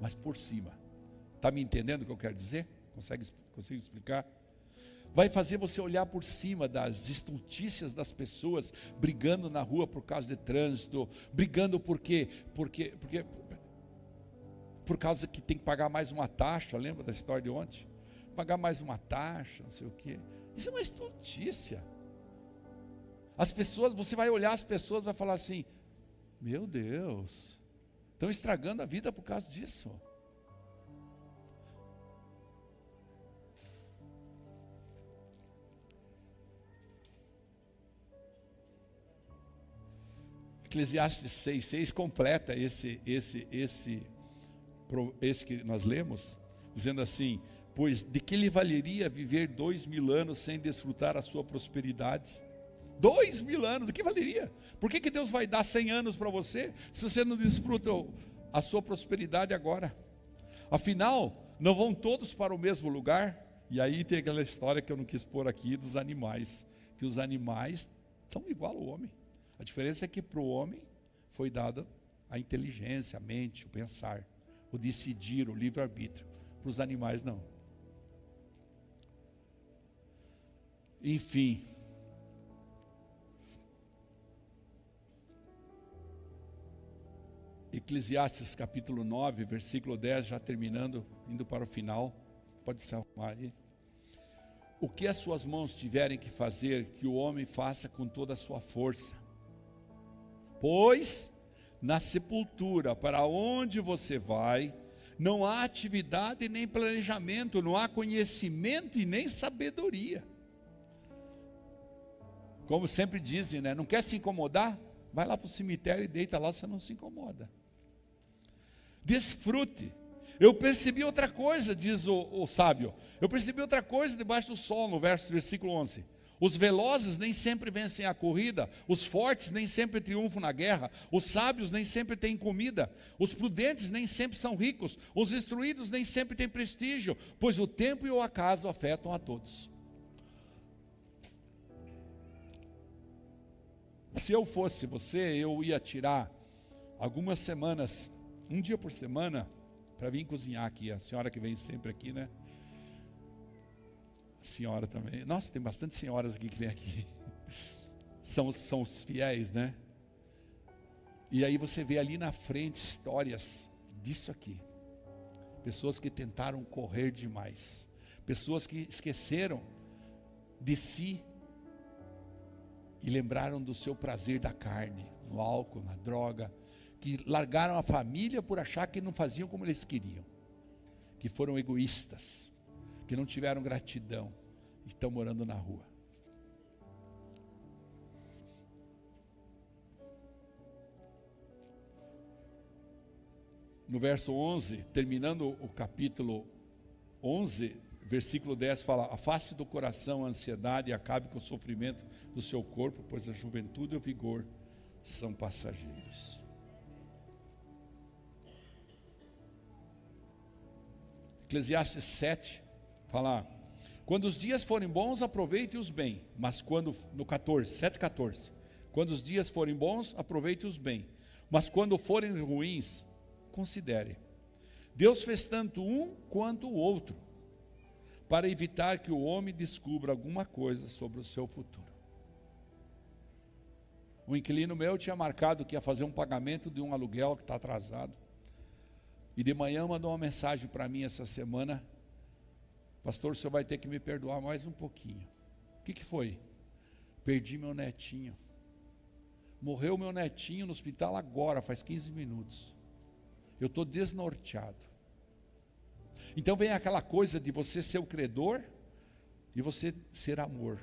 mas por cima. Está me entendendo o que eu quero dizer? Consegue, explicar? Vai fazer você olhar por cima das estultícias das pessoas brigando na rua por causa de trânsito, brigando porque, porque, porque por causa que tem que pagar mais uma taxa, lembra da história de ontem? Pagar mais uma taxa, não sei o quê. Isso é uma estultícia. As pessoas, você vai olhar as pessoas e vai falar assim: Meu Deus, estão estragando a vida por causa disso. Eclesiastes 6,6 completa esse, esse, esse, esse que nós lemos, dizendo assim: Pois de que lhe valeria viver dois mil anos sem desfrutar a sua prosperidade? Dois mil anos, o que valeria? Por que, que Deus vai dar cem anos para você se você não desfruta a sua prosperidade agora? Afinal, não vão todos para o mesmo lugar? E aí tem aquela história que eu não quis pôr aqui dos animais, que os animais são igual ao homem. A diferença é que para o homem foi dada a inteligência, a mente, o pensar, o decidir, o livre-arbítrio. Para os animais, não. Enfim. Eclesiastes capítulo 9, versículo 10, já terminando, indo para o final. Pode se arrumar aí. O que as suas mãos tiverem que fazer, que o homem faça com toda a sua força Pois na sepultura, para onde você vai, não há atividade nem planejamento, não há conhecimento e nem sabedoria. Como sempre dizem, né? Não quer se incomodar? Vai lá para o cemitério e deita lá, você não se incomoda. Desfrute. Eu percebi outra coisa, diz o, o sábio. Eu percebi outra coisa debaixo do sol, no verso, versículo 11. Os velozes nem sempre vencem a corrida, os fortes nem sempre triunfam na guerra, os sábios nem sempre têm comida, os prudentes nem sempre são ricos, os instruídos nem sempre têm prestígio, pois o tempo e o acaso afetam a todos. Se eu fosse você, eu ia tirar algumas semanas, um dia por semana, para vir cozinhar aqui. A senhora que vem sempre aqui, né? senhora também. Nossa, tem bastante senhoras aqui que vem aqui. [laughs] São, são os fiéis, né? E aí você vê ali na frente histórias disso aqui. Pessoas que tentaram correr demais. Pessoas que esqueceram de si e lembraram do seu prazer da carne, no álcool, na droga, que largaram a família por achar que não faziam como eles queriam, que foram egoístas que não tiveram gratidão e estão morando na rua. No verso 11, terminando o capítulo 11, versículo 10 fala: Afaste do coração a ansiedade e acabe com o sofrimento do seu corpo, pois a juventude e o vigor são passageiros. Eclesiastes 7, Fala, quando os dias forem bons, aproveite-os bem. Mas quando, no 14, 7, 14. Quando os dias forem bons, aproveite-os bem. Mas quando forem ruins, considere. Deus fez tanto um quanto o outro, para evitar que o homem descubra alguma coisa sobre o seu futuro. Um inquilino meu tinha marcado que ia fazer um pagamento de um aluguel que está atrasado. E de manhã mandou uma mensagem para mim essa semana, Pastor, o senhor vai ter que me perdoar mais um pouquinho. O que, que foi? Perdi meu netinho. Morreu meu netinho no hospital agora, faz 15 minutos. Eu estou desnorteado. Então vem aquela coisa de você ser o credor e você ser amor.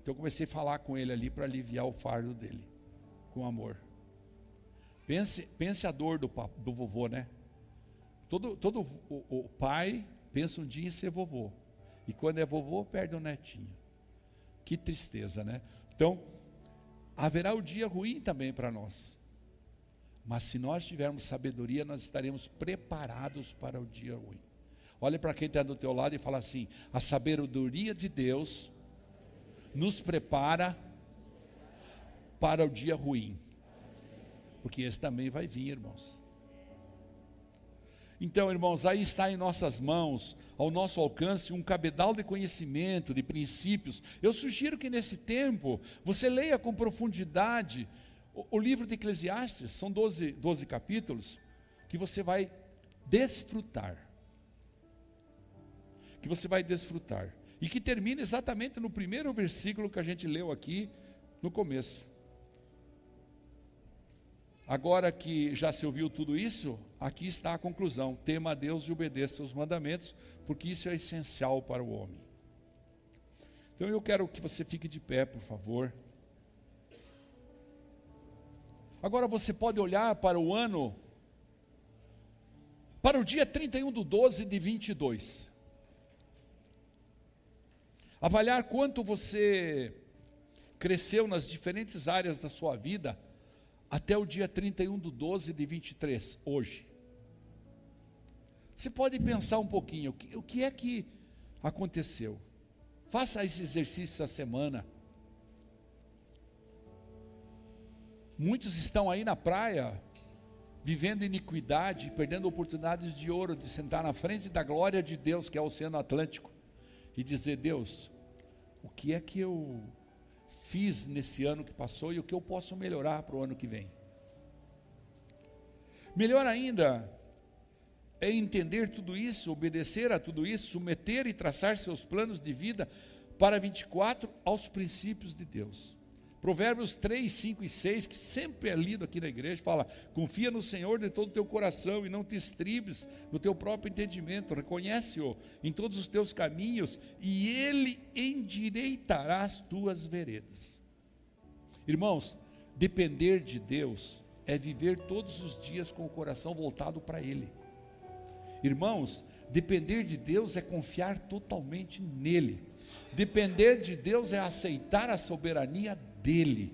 Então eu comecei a falar com ele ali para aliviar o fardo dele, com amor. Pense, pense a dor do, do vovô, né? Todo, todo o, o pai pensa um dia em ser vovô. E quando é vovô, perde o um netinho. Que tristeza, né? Então, haverá o dia ruim também para nós. Mas se nós tivermos sabedoria, nós estaremos preparados para o dia ruim. Olha para quem está do teu lado e fala assim: a sabedoria de Deus nos prepara para o dia ruim. Porque esse também vai vir, irmãos. Então, irmãos, aí está em nossas mãos, ao nosso alcance, um cabedal de conhecimento, de princípios. Eu sugiro que nesse tempo você leia com profundidade o, o livro de Eclesiastes, são 12, 12 capítulos. que você vai desfrutar. Que você vai desfrutar. E que termina exatamente no primeiro versículo que a gente leu aqui no começo. Agora que já se ouviu tudo isso, aqui está a conclusão: tema a Deus e obedeça os mandamentos, porque isso é essencial para o homem. Então eu quero que você fique de pé, por favor. Agora você pode olhar para o ano, para o dia 31 do 12 de 22. Avaliar quanto você cresceu nas diferentes áreas da sua vida até o dia 31 do 12 de 23, hoje. Você pode pensar um pouquinho, o que é que aconteceu? Faça esse exercício essa semana. Muitos estão aí na praia, vivendo iniquidade, perdendo oportunidades de ouro de sentar na frente da glória de Deus, que é o Oceano Atlântico, e dizer: Deus, o que é que eu fiz nesse ano que passou e o que eu posso melhorar para o ano que vem. Melhor ainda é entender tudo isso, obedecer a tudo isso, submeter e traçar seus planos de vida para 24 aos princípios de Deus. Provérbios 3, 5 e 6, que sempre é lido aqui na igreja, fala: confia no Senhor de todo o teu coração e não te estribes no teu próprio entendimento, reconhece-o em todos os teus caminhos e ele endireitará as tuas veredas. Irmãos, depender de Deus é viver todos os dias com o coração voltado para Ele. Irmãos, depender de Deus é confiar totalmente nele. Depender de Deus é aceitar a soberania dele.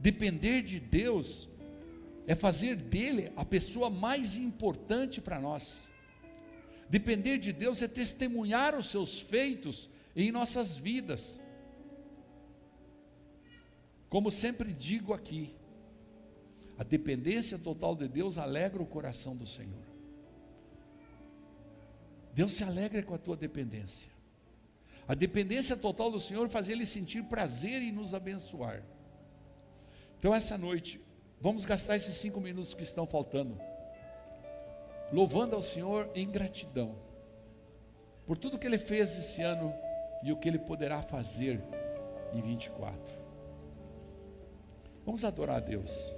Depender de Deus é fazer dele a pessoa mais importante para nós. Depender de Deus é testemunhar os seus feitos em nossas vidas. Como sempre digo aqui, a dependência total de Deus alegra o coração do Senhor. Deus se alegra com a tua dependência. A dependência total do Senhor faz ele sentir prazer em nos abençoar. Então, essa noite, vamos gastar esses cinco minutos que estão faltando, louvando ao Senhor em gratidão, por tudo que Ele fez esse ano e o que Ele poderá fazer em 24. Vamos adorar a Deus.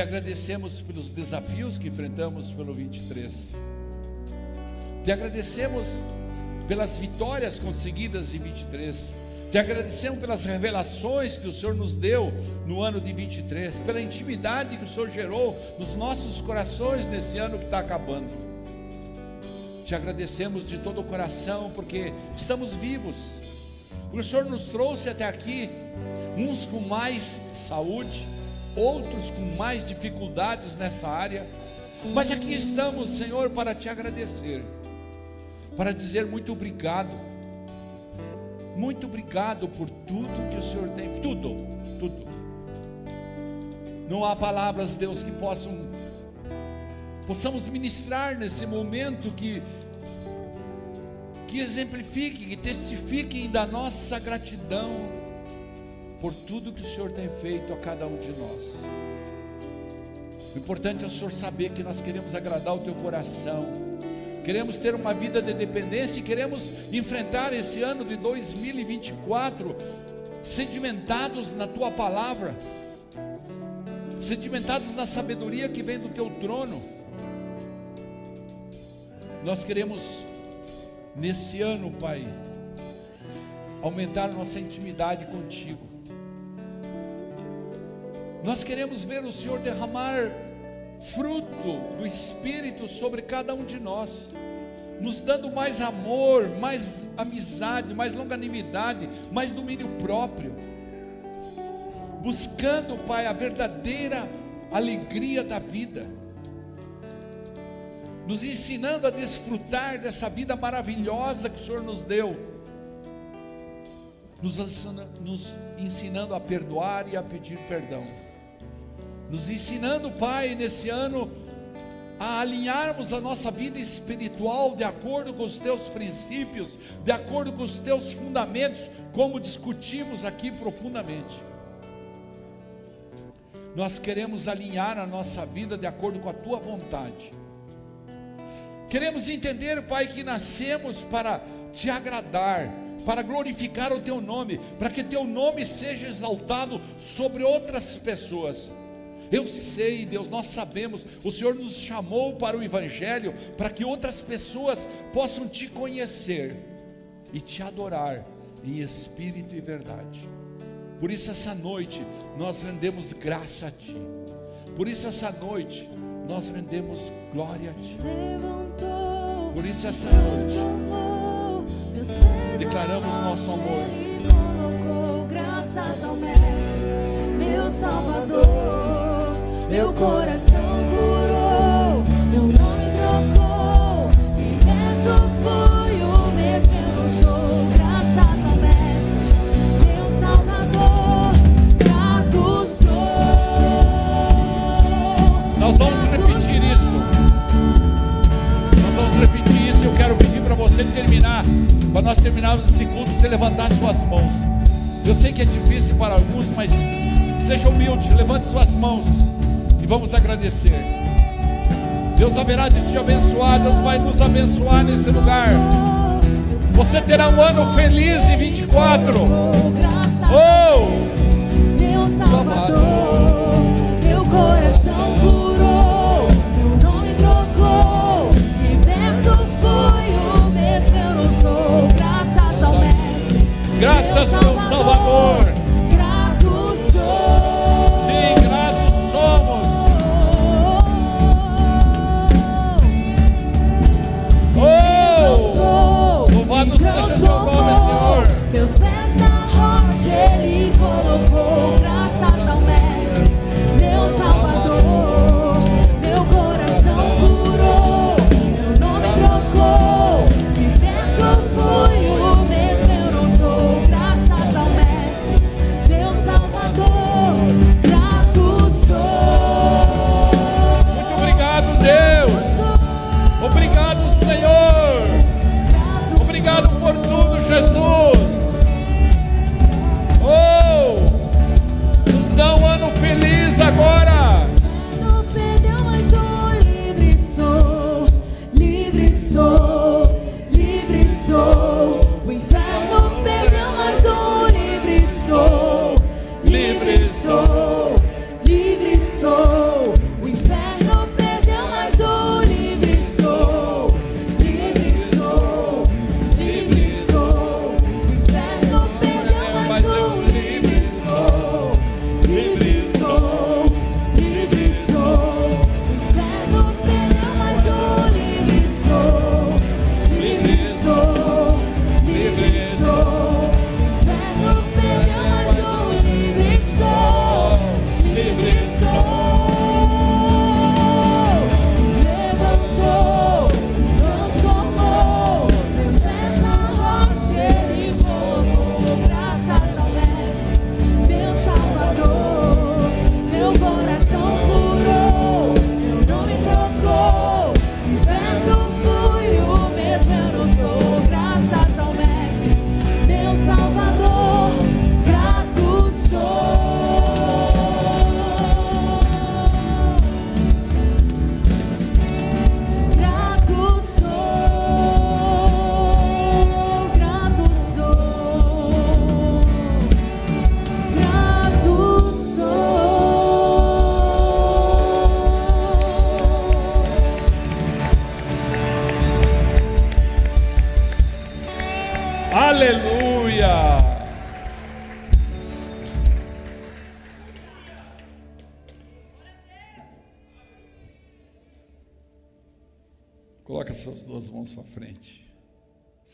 Agradecemos pelos desafios que enfrentamos pelo 23. Te agradecemos pelas vitórias conseguidas em 23. Te agradecemos pelas revelações que o Senhor nos deu no ano de 23, pela intimidade que o Senhor gerou nos nossos corações nesse ano que está acabando. Te agradecemos de todo o coração porque estamos vivos, o Senhor nos trouxe até aqui, uns com mais saúde, outros com mais dificuldades nessa área. Mas aqui estamos, Senhor, para te agradecer, para dizer muito obrigado. Muito obrigado por tudo que o Senhor tem, tudo, tudo. Não há palavras, Deus, que possam possamos ministrar nesse momento que que exemplifiquem, que testifiquem da nossa gratidão por tudo que o Senhor tem feito a cada um de nós. O importante é o Senhor saber que nós queremos agradar o teu coração, queremos ter uma vida de dependência e queremos enfrentar esse ano de 2024 sedimentados na tua palavra, sedimentados na sabedoria que vem do teu trono. Nós queremos, nesse ano, Pai, aumentar nossa intimidade contigo. Nós queremos ver o Senhor derramar fruto do Espírito sobre cada um de nós, nos dando mais amor, mais amizade, mais longanimidade, mais domínio próprio, buscando, Pai, a verdadeira alegria da vida, nos ensinando a desfrutar dessa vida maravilhosa que o Senhor nos deu, nos ensinando, a perdoar e a pedir perdão nos ensinando, Pai, nesse ano, a alinharmos a nossa vida espiritual de acordo com os teus princípios, de acordo com os teus fundamentos, como discutimos aqui profundamente. Nós queremos alinhar a nossa vida de acordo com a tua vontade. Queremos entender, Pai, que nascemos para te agradar, para glorificar o teu nome, para que teu nome seja exaltado sobre outras pessoas. Eu sei, Deus, nós sabemos, o Senhor nos chamou para o Evangelho, para que outras pessoas possam te conhecer e te adorar em espírito e verdade. Por isso, essa noite, nós rendemos graça a Ti. Por isso, essa noite, nós rendemos glória a Ti. Por isso, essa noite, declaramos nosso amor. Graças ao Mestre, meu Salvador meu coração curou, meu nome trocou, liberto fui o mesmo eu sou, graças ao Mestre, meu Salvador, grato sou. Nós vamos repetir isso. Nós vamos repetir isso. Eu quero pedir para você terminar, para nós terminarmos esse culto, você levantar suas mãos. Eu sei que é difícil para alguns, mas seja humilde, levante suas mãos vamos agradecer. Deus haverá de te abençoar, Deus vai nos abençoar nesse lugar. Você terá um ano feliz em 24. Oh! Meu Salvador, meu coração curou, meu nome trocou, liberto fui o mesmo eu não sou, graças ao Mestre. Graças, meu Salvador.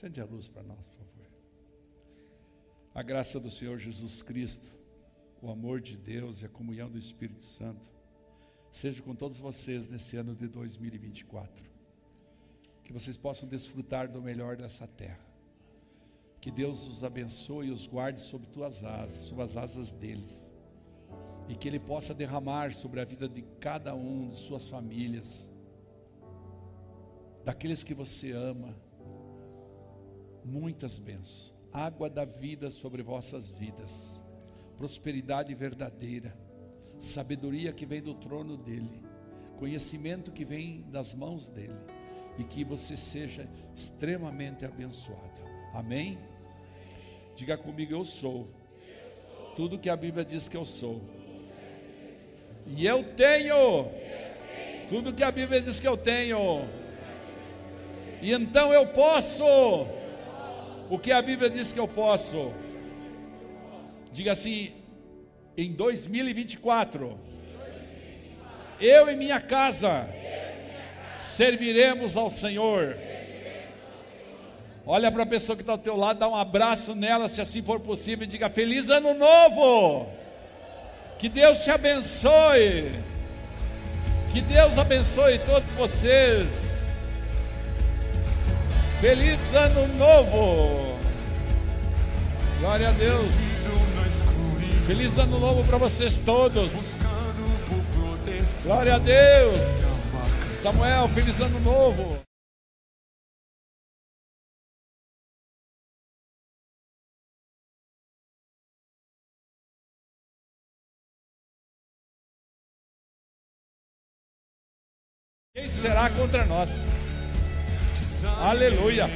Acende a luz para nós, por favor. A graça do Senhor Jesus Cristo, o amor de Deus e a comunhão do Espírito Santo seja com todos vocês nesse ano de 2024. Que vocês possam desfrutar do melhor dessa terra. Que Deus os abençoe e os guarde sob tuas asas, sob as asas deles. E que Ele possa derramar sobre a vida de cada um, de suas famílias, daqueles que você ama, muitas bênçãos. Água da vida sobre vossas vidas, prosperidade verdadeira, sabedoria que vem do trono dEle, conhecimento que vem das mãos dEle, e que você seja extremamente abençoado. Amém? Diga comigo, eu sou. Tudo que a Bíblia diz que eu sou. E eu tenho. Tudo que a Bíblia diz que eu tenho. E então eu posso. O que a Bíblia diz que eu posso. Diga assim, em 2024, eu e minha casa serviremos ao Senhor. Olha para a pessoa que está ao teu lado, dá um abraço nela, se assim for possível, e diga: Feliz Ano Novo! Que Deus te abençoe. Que Deus abençoe todos vocês. Feliz Ano Novo! Glória a Deus. Feliz Ano Novo para vocês todos. Glória a Deus. Samuel, feliz Ano Novo. Quem será contra nós? Aleluia.